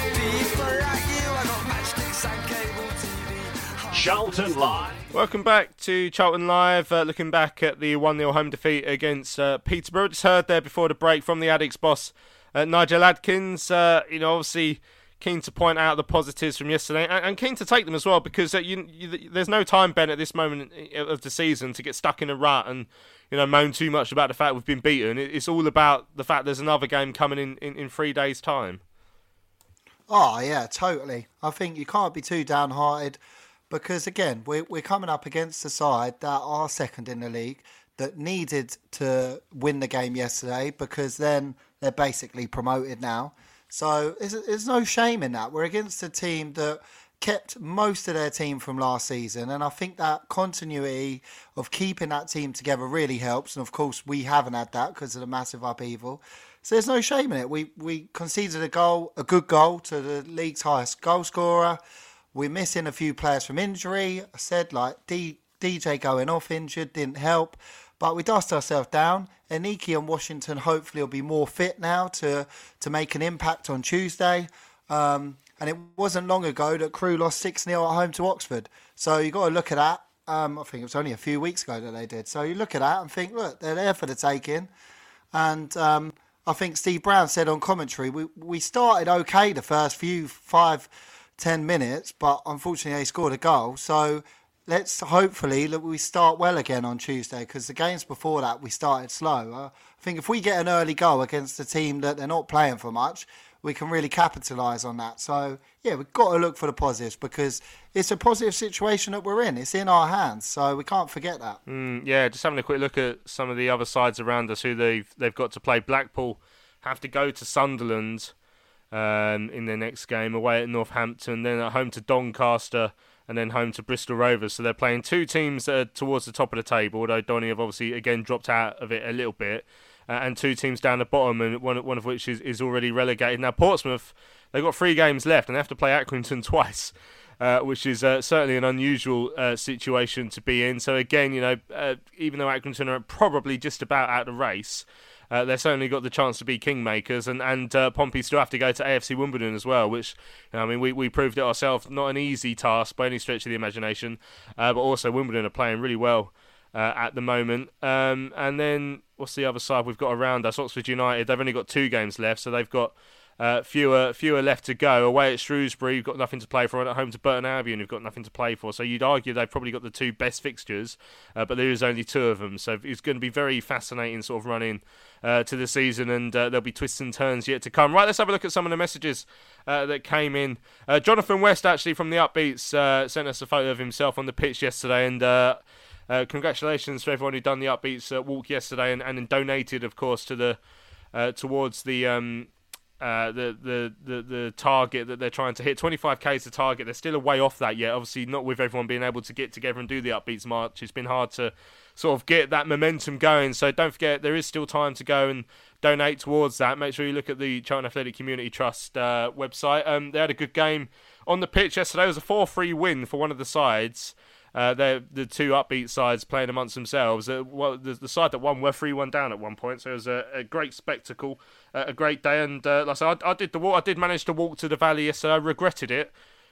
Charlton Live. Welcome back to Charlton Live. Uh, looking back at the 1 0 home defeat against uh, Peterborough. Just heard there before the break from the Addicts boss, uh, Nigel Adkins. Uh, you know, obviously keen to point out the positives from yesterday and, and keen to take them as well because uh, you, you, there's no time, Ben, at this moment of the season to get stuck in a rut and you know moan too much about the fact we've been beaten. It's all about the fact there's another game coming in, in, in three days' time. Oh yeah, totally. I think you can't be too downhearted because again, we're we're coming up against a side that are second in the league that needed to win the game yesterday because then they're basically promoted now. So there's, no shame in that. We're against a team that kept most of their team from last season, and I think that continuity of keeping that team together really helps. And of course, we haven't had that because of the massive upheaval. So there's no shame in it. We we conceded a goal, a good goal to the league's highest goal scorer. We're missing a few players from injury. I said like D, DJ going off injured didn't help, but we dust ourselves down. Aneke and Washington hopefully will be more fit now to to make an impact on Tuesday. Um, and it wasn't long ago that Crewe lost 6 0 at home to Oxford. So you've got to look at that. Um, I think it was only a few weeks ago that they did. So you look at that and think, look, they're there for the taking. And um, I think Steve Brown said on commentary, we, we started okay the first few five, ten minutes, but unfortunately they scored a goal. So let's hopefully that we start well again on Tuesday because the games before that we started slow. Uh, I think if we get an early goal against a team that they're not playing for much, we can really capitalise on that. So yeah, we've got to look for the positives because it's a positive situation that we're in. It's in our hands, so we can't forget that. Mm, yeah, just having a quick look at some of the other sides around us who they've they've got to play. Blackpool have to go to Sunderland um, in their next game, away at Northampton, then at home to Doncaster, and then home to Bristol Rovers. So they're playing two teams that are towards the top of the table, although Donny have obviously again dropped out of it a little bit. Uh, and two teams down the bottom, and one one of which is, is already relegated. Now Portsmouth, they've got three games left, and they have to play Accrington *laughs* twice, uh, which is uh, certainly an unusual uh, situation to be in. So again, you know, uh, even though Accrington are probably just about out of the race, uh, they've certainly got the chance to be kingmakers, and and uh, Pompey still have to go to AFC Wimbledon as well, which you know, I mean we, we proved it ourselves. Not an easy task by any stretch of the imagination, uh, but also Wimbledon are playing really well. Uh, at the moment, um, and then what's the other side we've got around us? Oxford United. They've only got two games left, so they've got uh, fewer fewer left to go. Away at Shrewsbury, you've got nothing to play for, and at home to Burton Albion, you've got nothing to play for. So you'd argue they've probably got the two best fixtures, uh, but there is only two of them. So it's going to be very fascinating sort of running uh, to the season, and uh, there'll be twists and turns yet to come. Right, let's have a look at some of the messages uh, that came in. Uh, Jonathan West, actually from the Upbeats, sent us a photo of himself on the pitch yesterday, and. Congratulations to everyone who done the upbeats walk yesterday and, and donated, of course, to the uh, towards the um, uh, the, the, the the target that they're trying to hit. 25k is the target. They're still a way off that yet. Obviously, not with everyone being able to get together and do the upbeats march. It's been hard to sort of get that momentum going. So don't forget, there is still time to go and donate towards that. Make sure you look at the Charlton Athletic Community Trust uh, website. Um, they had a good game on the pitch yesterday. It was a 4-3 win for one of the sides. Uh, they're the two upbeat sides playing amongst themselves. Uh, well, the, the, side that won were three one down at one point, so it was a, a great spectacle, uh, a great day. And uh, like I said, I, I, did the walk. I did manage to walk to the valley yesterday. I regretted it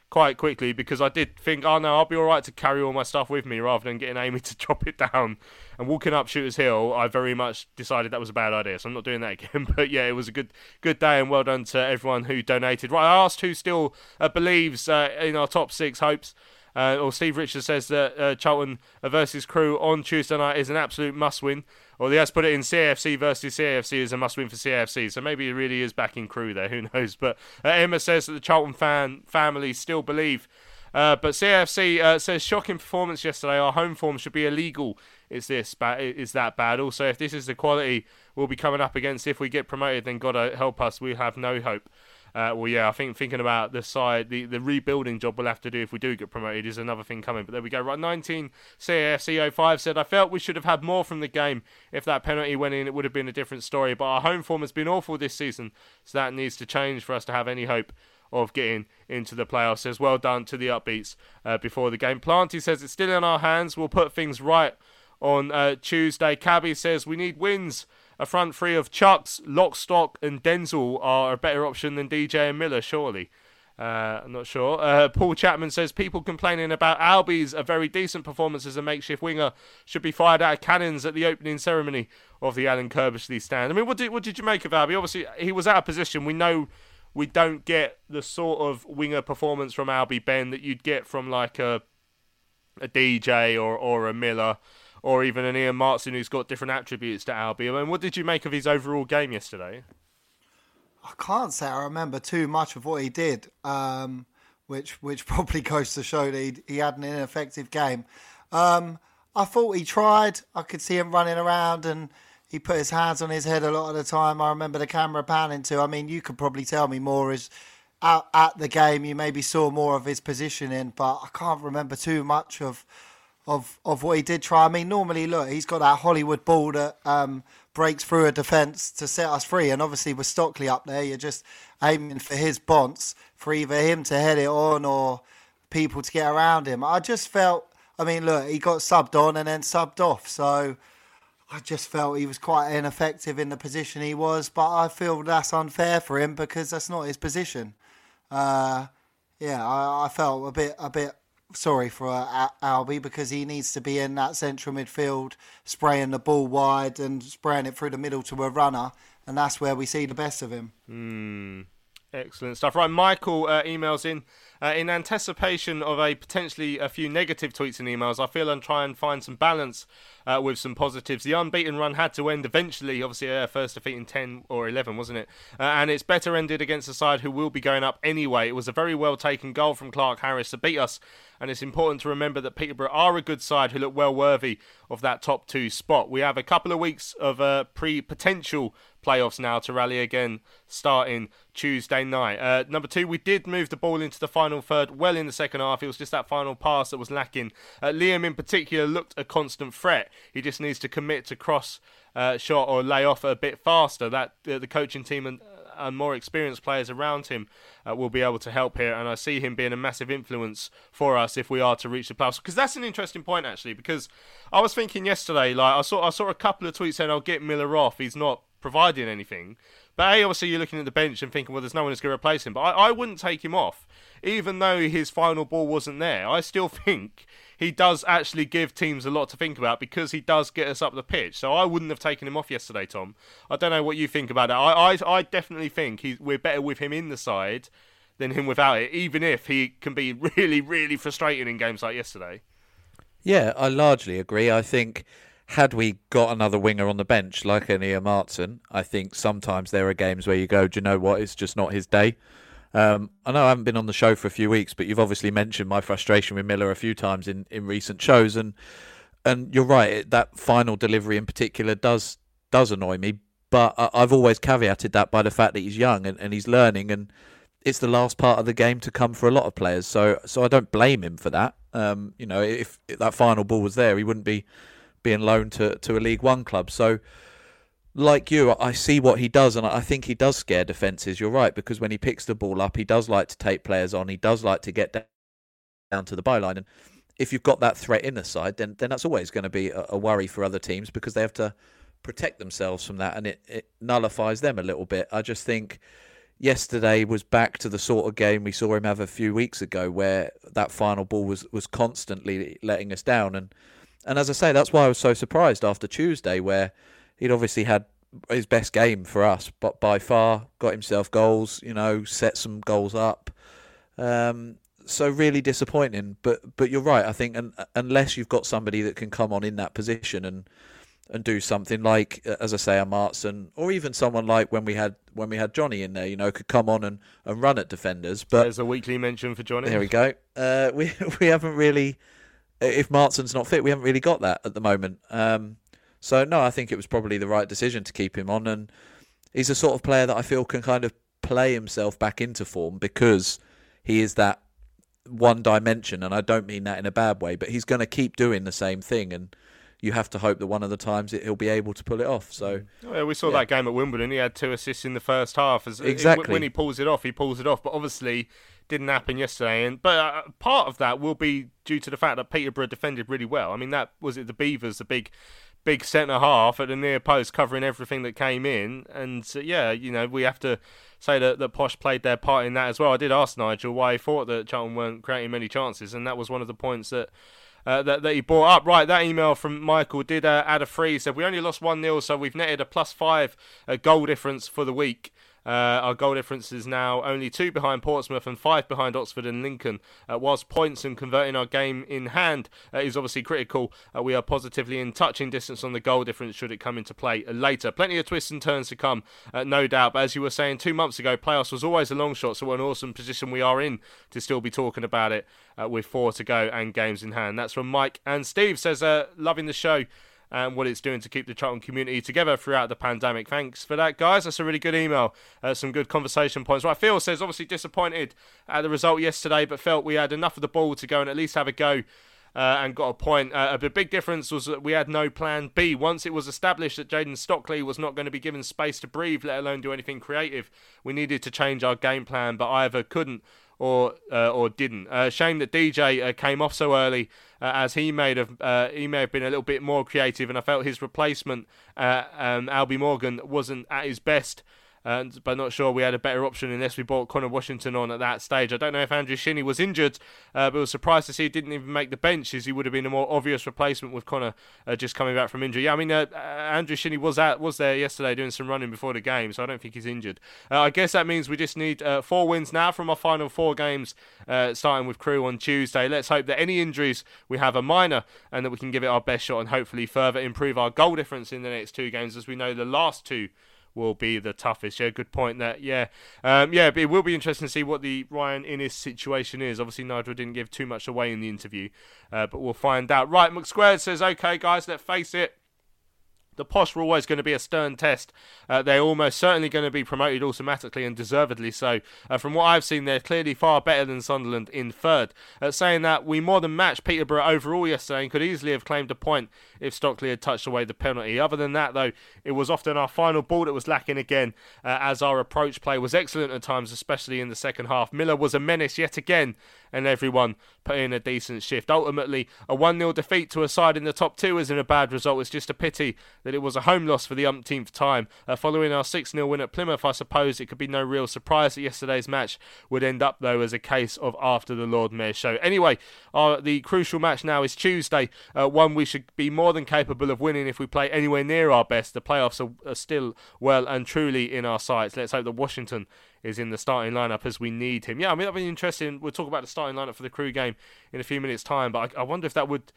quite quickly because I did think, oh no, I'll be all right to carry all my stuff with me rather than getting Amy to *laughs* drop it down. And walking up Shooters Hill, I very much decided that was a bad idea, so I'm not doing that *laughs* again. But yeah, it was a good good day, and well done to everyone who donated. Right, I asked who still uh, believes uh, in our top six hopes. Uh, or Steve Richards says that uh, Charlton versus Crewe on Tuesday night is an absolute must win. Or he has put it in CAFC versus CAFC is a must win for CAFC. So maybe it really is backing Crewe there. Who *laughs* knows? But uh, Emma says that the Charlton fan family still believe. Uh, but CAFC uh, says shocking performance yesterday. Our home form should be illegal. Is this bad? Is that bad? Also, if this is the quality we'll be coming up against if we get promoted, then God help us. We have no hope. Uh, well, yeah, I think thinking about the side, the, the rebuilding job we'll have to do if we do get promoted is another thing coming. But there we go. Right, 19 CAFC 05 said, I felt we should have had more from the game. If that penalty went in, it would have been a different story. But our home form has been awful this season, so that needs to change for us to have any hope of getting into the playoffs. Says, well done to the upbeats uh, before the game. Planty says, it's still in our hands. We'll put things right on uh, Tuesday. Cabby says, we need wins a front three of Chuks, Lockstock, and Denzel are a better option than DJ and Millar, surely. Uh, I'm not sure. Uh, Paul Chapman says people complaining about Albie's a very decent performance as a makeshift winger should be fired out of cannons at the opening ceremony of the Alan Curbishley stand. I mean, what did what did you make of Albie? Obviously, he was out of position. We know we don't get the sort of winger performance from Albie Ben that you'd get from like a a DJ or or a Millar or even an Ian Maatsen who's got different attributes to Albion. Mean, what did you make of his overall game yesterday? I can't say I remember too much of what he did, um, which which *laughs* probably goes to show that he, he had an ineffective game. Um, I thought he tried. I could see him running around and he put his hands on his head a lot of the time. I remember the camera panning to. I mean, you could probably tell me more as out at the game. You maybe saw more of his positioning, but I can't remember too much of of of what he did try. I mean, normally, look, he's got that Hollywood ball that um, breaks through a defence to set us free, and obviously with Stockley up there, you're just aiming for his bonds for either him to head it on or people to get around him. I just felt. I mean, look, he got subbed on and then subbed off, so. I just felt he was quite ineffective in the position he was, but I feel that's unfair for him because that's not his position. Uh, yeah, I, I, felt a bit a bit sorry for uh, Albie because he needs to be in that central midfield, spraying the ball wide and spraying it through the middle to a runner, and that's where we see the best of him. Mm, excellent stuff. Right, Michael uh, emails in. Uh, in anticipation of a potentially a few negative tweets and emails, I feel I'll try and find some balance uh, with some positives. The unbeaten run had to end eventually, obviously, uh, first defeat in 10 or 11, wasn't it? Uh, and it's better ended against a side who will be going up anyway. It was a very well taken goal from Clarke-Harris to beat us, and it's important to remember that Peterborough are a good side who look well worthy of that top two spot. We have a couple of weeks of uh, pre potential playoffs now to rally again starting Tuesday night. Uh, number two, we did move the ball into the final third well in the second half. It was just that final pass that was lacking. Uh, Liam, in particular, looked a constant threat. He just needs to commit to cross uh, shot or lay off a bit faster. That uh, the coaching team and, and more experienced players around him uh, will be able to help here. And I see him being a massive influence for us if we are to reach the playoffs. Because that's an interesting point actually. Because I was thinking yesterday, like I saw I saw a couple of tweets saying I'll get Millar off. He's not providing anything. But A, obviously, you're looking at the bench and thinking, well, there's no one who's going to replace him. But I, I wouldn't take him off, even though his final ball wasn't there. I still *laughs* think he does actually give teams a lot to think about because he does get us up the pitch. So I wouldn't have taken him off yesterday, Tom. I don't know what you think about it. I, I, I definitely think he, we're better with him in the side than him without it, even if he can be *laughs* really, really frustrating in games like yesterday. Yeah, I largely agree. I think had we got another winger on the bench like an Martin, I think sometimes there are games where you go, do you know what? It's just not his day. Um, I know I haven't been on the show for a few weeks, but you've obviously mentioned my frustration with Millar a few times in, in recent shows, and and you're right. That final delivery in particular does does annoy me, but I've always caveated that by the fact that he's young and, and he's learning, and it's the last part of the game to come for a lot of players. So so I don't blame him for that. Um, you know, if, if that final ball was there, he wouldn't be being loaned to, to a League One club. So, like you, I see what he does, and I think he does scare defences. You're right, because when he picks the ball up, he does like to take players on. He does like to get down to the byline. And if you've got that threat in the side, then, then that's always going to be a, a worry for other teams because they have to protect themselves from that, and it, it nullifies them a little bit. I just think yesterday was back to the sort of game we saw him have a few weeks ago, where that final ball was was constantly letting us down. And and as I say, that's why I was so surprised after Tuesday, where he'd obviously had his best game for us, but by far got himself goals. You know, set some goals up. Um, so really disappointing. But but you're right. I think un, unless you've got somebody that can come on in that position and and do something like, as I say, a Maatsen, or even someone like when we had when we had Johnny in there, you know, could come on and, and run at defenders. But there's a weekly mention for Johnny. There we go. Uh, *laughs* we we haven't really if Maatsen's not fit, we haven't really got that at the moment. Um, so no, I think it was probably the right decision to keep him on, and he's a sort of player that I feel can kind of play himself back into form because he is that one dimension, and I don't mean that in a bad way, but he's going to keep doing the same thing, and you have to hope that one of the times he'll be able to pull it off. So oh, yeah, we saw yeah. that game at Wimbledon. He had two assists in the first half. As, exactly when he pulls it off, he pulls it off. But obviously, didn't happen yesterday. And but uh, part of that will be due to the fact that Peterborough defended really well. I mean, that was it. The Beevers, the big big centre half at the near post, covering everything that came in. And uh, yeah, you know, we have to say that, that Posh played their part in that as well. I did ask Nigel why he thought that Charlton weren't creating many chances, and that was one of the points that. Uh, that, that he brought up. Right, that email from Michael did uh, add a free. Said we only lost 1 0, so we've netted a plus five uh, goal difference for the week. Uh, our goal difference is now only two behind Portsmouth and five behind Oxford and Lincoln. Uh, whilst points and converting our game in hand uh, is obviously critical, uh, we are positively in touching distance on the goal difference should it come into play later. Plenty of twists and turns to come, uh, no doubt. But as you were saying two months ago, playoffs was always a long shot, so what an awesome position we are in to still be talking about it uh, with four to go and games in hand. That's from Mike and Steve says, loving the show and what it's doing to keep the Charlton community together throughout the pandemic. Thanks for that, guys. That's a really good email. Uh, some good conversation points. Right, Phil says obviously disappointed at the result yesterday, but felt we had enough of the ball to go and at least have a go. Uh, and got a point. Uh, the big difference was that we had no plan B. Once it was established that Jayden Stockley was not going to be given space to breathe, let alone do anything creative, we needed to change our game plan, but either couldn't or uh, or didn't. Uh, shame that DJ uh, came off so early, uh, as he may have uh, he may have been a little bit more creative, and I felt his replacement, uh, um, Albie Morgan, wasn't at his best and, but not sure we had a better option unless we brought Conor Washington on at that stage. I don't know if Andrew Shinnie was injured, uh, but was surprised to see he didn't even make the bench, as he would have been a more obvious replacement with Conor uh, just coming back from injury. Yeah, I mean, uh, uh Andrew Shinnie was out, was there yesterday doing some running before the game, so I don't think he's injured. Uh, I guess that means we just need uh, four wins now from our final four games, starting with Crewe on Tuesday. Let's hope that any injuries we have are minor and that we can give it our best shot and hopefully further improve our goal difference in the next two games, as we know the last two will be the toughest. Yeah, good point. That yeah, um, yeah. But it will be interesting to see what the Ryan Inniss situation is. Obviously, Nigel didn't give too much away in the interview, uh, but we'll find out. Right, McSquared says, "Okay, guys, let's face it." The Posh were always going to be a stern test. Uh, they're almost certainly going to be promoted automatically and deservedly so. Uh, from what I've seen, they're clearly far better than Sunderland in third. Uh, saying that, we more than matched Peterborough overall yesterday and could easily have claimed a point if Stockley had touched away the penalty. Other than that, though, it was often our final ball that was lacking again, uh, as our approach play was excellent at times, especially in the second half. Millar was a menace yet again, and everyone put in a decent shift. Ultimately, a 1 0 defeat to a side in the top two isn't a bad result. It's just a pity that it was a home loss for the umpteenth time. Uh, following our 6 0 win at Plymouth, I suppose it could be no real surprise that yesterday's match would end up, though, as a case of after the Lord Mayor show. Anyway, our, the crucial match now is Tuesday, uh, one we should be more than capable of winning if we play anywhere near our best. The playoffs are, are still well and truly in our sights. Let's hope that Washington is in the starting lineup as we need him. Yeah, I mean, that'd be interesting. We'll talk about the starting lineup for the Crewe game in a few minutes' time, but I, I wonder if that would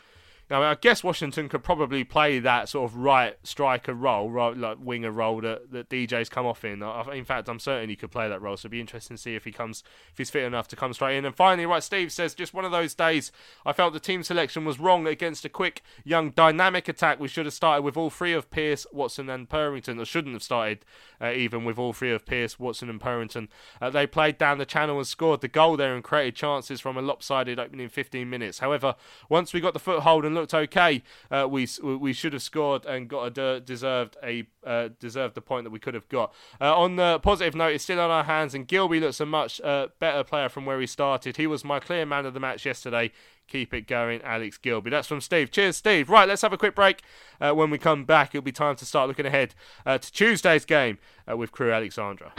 now, I guess Washington could probably play that sort of right striker role, right, like winger role that, that DJ's come off in. In fact, I'm certain he could play that role. So it'd be interesting to see if he comes, if he's fit enough to come straight in. And finally, right, Steve says just one of those days. I felt the team selection was wrong against a quick, young, dynamic attack. We should have started with all three of Pearce, Watson, and Purrington, or shouldn't have started uh, even with all three of Pearce, Watson, and Purrington. Uh, they played down the channel and scored the goal there and created chances from a lopsided opening 15 minutes. However, once we got the foothold and looked okay, uh, we we should have scored and got a deserved a uh, deserved the point that we could have got. Uh, on the positive note, it's still on our hands, and Gilbey looks a much uh, better player from where he started. He was my clear man of the match yesterday. Keep it going, Alex Gilbey. That's from Steve. Cheers, Steve. Right, let's have a quick break. Uh, when we come back, it'll be time to start looking ahead uh, to Tuesday's game with Crewe Alexandra.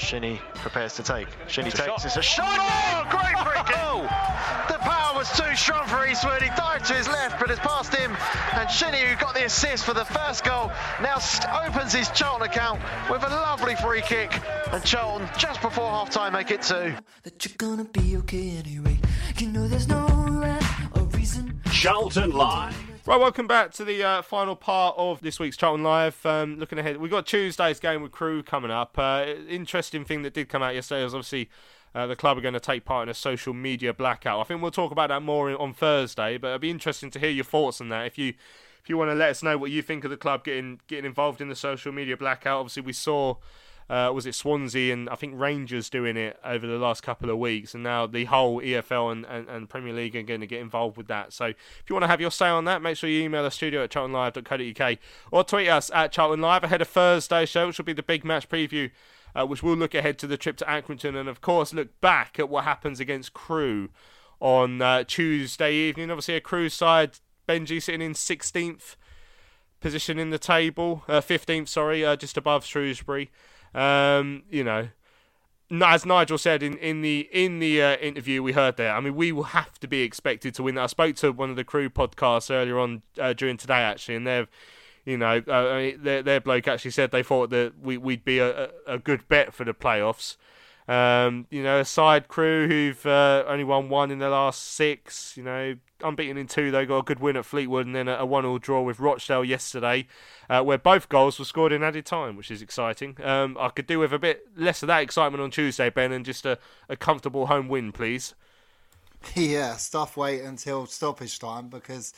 Shinnie prepares to take. Shinnie it's takes. It's a shot. Oh, great oh, free kick. Oh. the power was too strong for Eastwood. He dived to his left, but it's past him. And Shinnie, who got the assist for the first goal, now opens his Charlton account with a lovely free kick. And Charlton, just before half time, make it two. That you're gonna be okay anyway. You know there's no or reason. Charlton Live. Right, welcome back to the uh, final part of this week's Charlton Live. Um, looking ahead, we've got Tuesday's game with Crewe coming up. Uh, interesting thing that did come out yesterday was obviously uh, the club are going to take part in a social media blackout. I think we'll talk about that more on Thursday, but it'd be interesting to hear your thoughts on that. If you if you want to let us know what you think of the club getting getting involved in the social media blackout, obviously we saw uh, was it Swansea and I think Rangers doing it over the last couple of weeks, and now the whole EFL and, and, and Premier League are going to get involved with that. So if you want to have your say on that, make sure you email the studio at charltonlive.co.uk or tweet us at Charlton Live ahead of Thursday's show, which will be the big match preview. Uh, which will look ahead to the trip to Accrington and, of course, look back at what happens against Crewe on uh, Tuesday evening. Obviously, a Crewe side, Benji sitting in 16th position in the table, uh, 15th, sorry, uh, just above Shrewsbury. Um, you know, as Nigel said in, in the in the uh, interview we heard there, I mean, we will have to be expected to win. I spoke to one of the Crewe podcasts earlier on uh, during today, actually, and they've, you know, uh, I mean, their, their bloke actually said they thought that we, we'd be a, a good bet for the playoffs. Um, you know, a side Crewe who've uh, only won one in the last six. You know, unbeaten in two. They got a good win at Fleetwood and then a, a one-all draw with Rochdale yesterday, uh, where both goals were scored in added time, which is exciting. Um, I could do with a bit less of that excitement on Tuesday, Ben, and just a, a comfortable home win, please. *laughs* Yeah, stuff wait until stoppage time because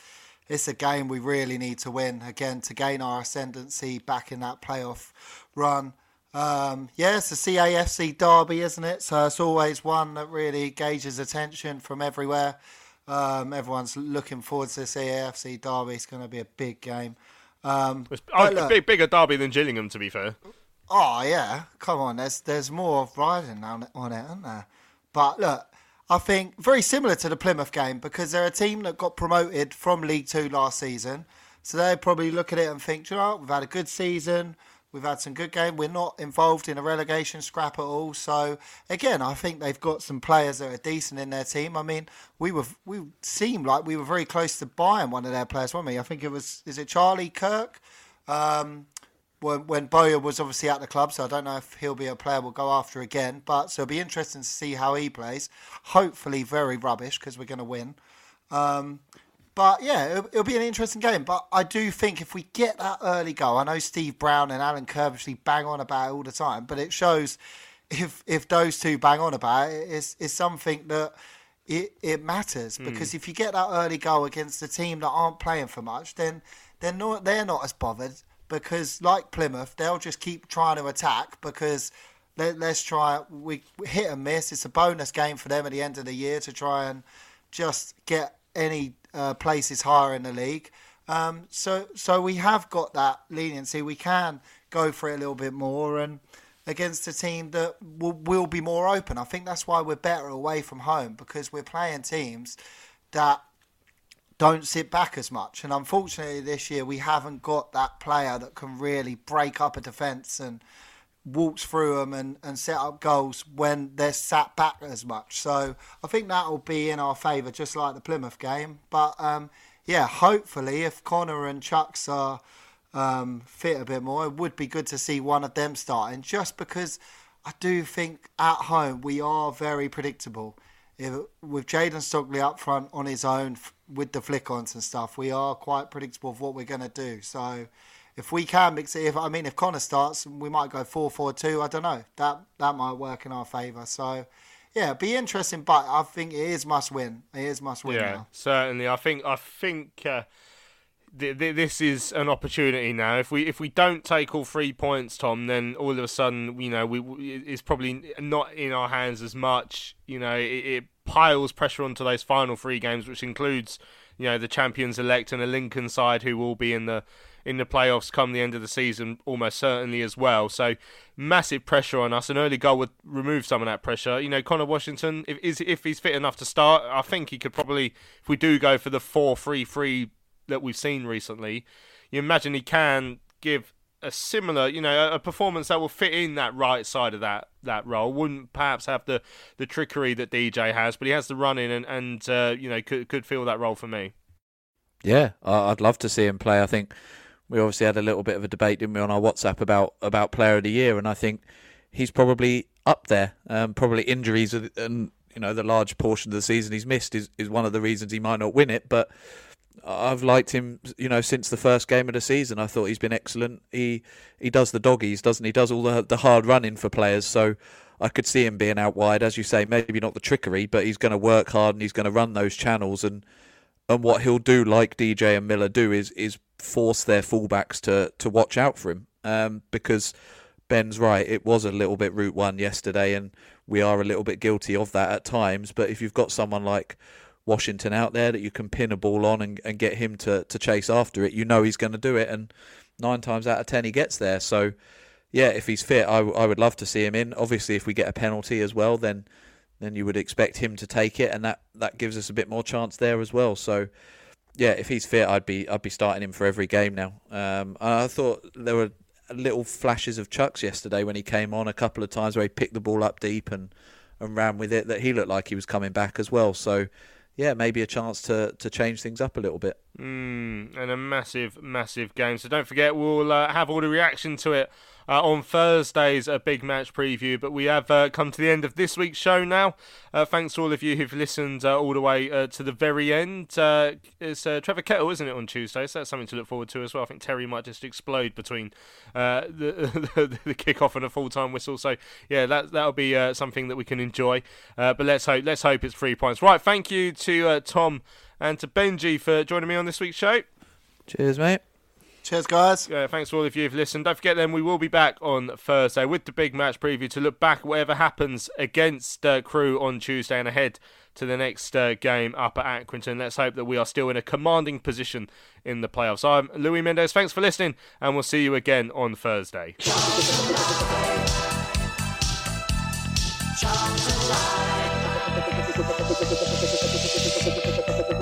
it's a game we really need to win again to gain our ascendancy back in that playoff run. Um, yeah, it's a CAFC derby, isn't it? So it's always one that really gauges attention from everywhere. Um, everyone's looking forward to this CAFC derby. It's going to be a big game. Um, it's oh, look, a big, bigger derby than Gillingham, to be fair. Oh yeah, come on. There's there's more riding on it, on it, isn't there? But look, I think very similar to the Plymouth game because they're a team that got promoted from League Two last season. So they probably look at it and think, you know, we've had a good season. We've had some good game. We're not involved in a relegation scrap at all. So again, I think they've got some players that are decent in their team. I mean, we were we seemed like we were very close to buying one of their players, weren't we? I think it was is it Charlie Kirk. Um, when, when Bowyer was obviously at the club, so I don't know if he'll be a player we'll go after again. But so it'll be interesting to see how he plays. Hopefully, very rubbish because we're going to win. Um, but yeah, it'll, it'll, be an interesting game. But I do think if we get that early goal, I know Steve Brown and Alan Curbishley bang on about it all the time, but it shows if if those two bang on about it, it's, it's something that it, it matters mm. because if you get that early goal against a team that aren't playing for much, then they're not they're not as bothered because like Plymouth, they'll just keep trying to attack because let, us try we hit and miss. It's a bonus game for them at the end of the year to try and just get any uh, places higher in the league. Um, so so we have got that leniency. We can go for it a little bit more and against a team that will, will be more open. I think that's why we're better away from home because we're playing teams that don't sit back as much. And unfortunately, this year we haven't got that player that can really break up a defence and walks through them and, and set up goals when they're sat back as much. So I think that will be in our favour, just like the Plymouth game. But um, yeah, hopefully, if Conor and Chuks are um, fit a bit more, it would be good to see one of them starting, just because I do think at home we are very predictable. If, with Jayden Stockley up front on his own with the flick ons and stuff, we are quite predictable of what we're going to do. So if we can mix it, if I mean, if Conor starts, we might go four four two. I don't know. That that might work in our favour. So. Yeah, be interesting, but I think it is must win. It is must win. Yeah, now. certainly. I think I think uh, th- th- this is an opportunity now. If we if we don't take all three points, Tom, then all of a sudden, you know, we it's probably not in our hands as much. You know, it, it piles pressure onto those final three games, which includes you know the champions elect and a Lincoln side who will be in the in the playoffs come the end of the season, almost certainly as well. So massive pressure on us. An early goal would remove some of that pressure. You know, Conor Washington, if is if he's fit enough to start, I think he could probably, if we do go for the four-three-three that we've seen recently, you imagine he can give a similar, you know, a performance that will fit in that right side of that that role. Wouldn't perhaps have the the trickery that DJ has, but he has the running and and uh, you know could could fill that role for me. Yeah, I'd love to see him play. I think we obviously had a little bit of a debate, didn't we, on our WhatsApp about about Player of the Year, and I think he's probably up there. Um, probably injuries and you know the large portion of the season he's missed is, is one of the reasons he might not win it. But I've liked him, you know, since the first game of the season. I thought he's been excellent. He he does the doggies, doesn't he? he does all the the hard running for players. So I could see him being out wide, as you say. Maybe not the trickery, but he's going to work hard and he's going to run those channels and and what he'll do, like DJ and Millar do, is is force their fullbacks to to watch out for him um, because Ben's right. It was a little bit route one yesterday, and we are a little bit guilty of that at times. But if you've got someone like Washington out there that you can pin a ball on and, and get him to, to chase after it, you know he's going to do it. And nine times out of ten, he gets there. So, yeah, if he's fit, I, I would love to see him in. Obviously, if we get a penalty as well, then then you would expect him to take it, and that, that gives us a bit more chance there as well. So, yeah, if he's fit, I'd be I'd be starting him for every game now. Um, I thought there were little flashes of Chuck's yesterday when he came on a couple of times where he picked the ball up deep and, and ran with it. That he looked like he was coming back as well. So yeah, maybe a chance to, to change things up a little bit. Mm, and a massive, massive game. So don't forget, we'll uh, have all the reaction to it uh, on Thursday's a big match preview. But we have uh, come to the end of this week's show now. Uh, thanks to all of you who've listened uh, all the way uh, to the very end. Uh, it's Trevor Kettle, isn't it, on Tuesday? So that's something to look forward to as well. I think Terry might just explode between the, *laughs* the, the kickoff and a full time whistle. So yeah, that that'll be something that we can enjoy. but let's hope let's hope it's three points. Right, thank you to Tom and to Benji for joining me on this week's show. Cheers, mate. Cheers, guys. Uh, thanks to all of you who've listened. Don't forget, then, we will be back on Thursday with the big match preview to look back at whatever happens against uh, Crewe on Tuesday and ahead to the next uh, game up at Accrington. Let's hope that we are still in a commanding position in the playoffs. I'm Louis Mendes. Thanks for listening, and we'll see you again on Thursday. Ever *laughs*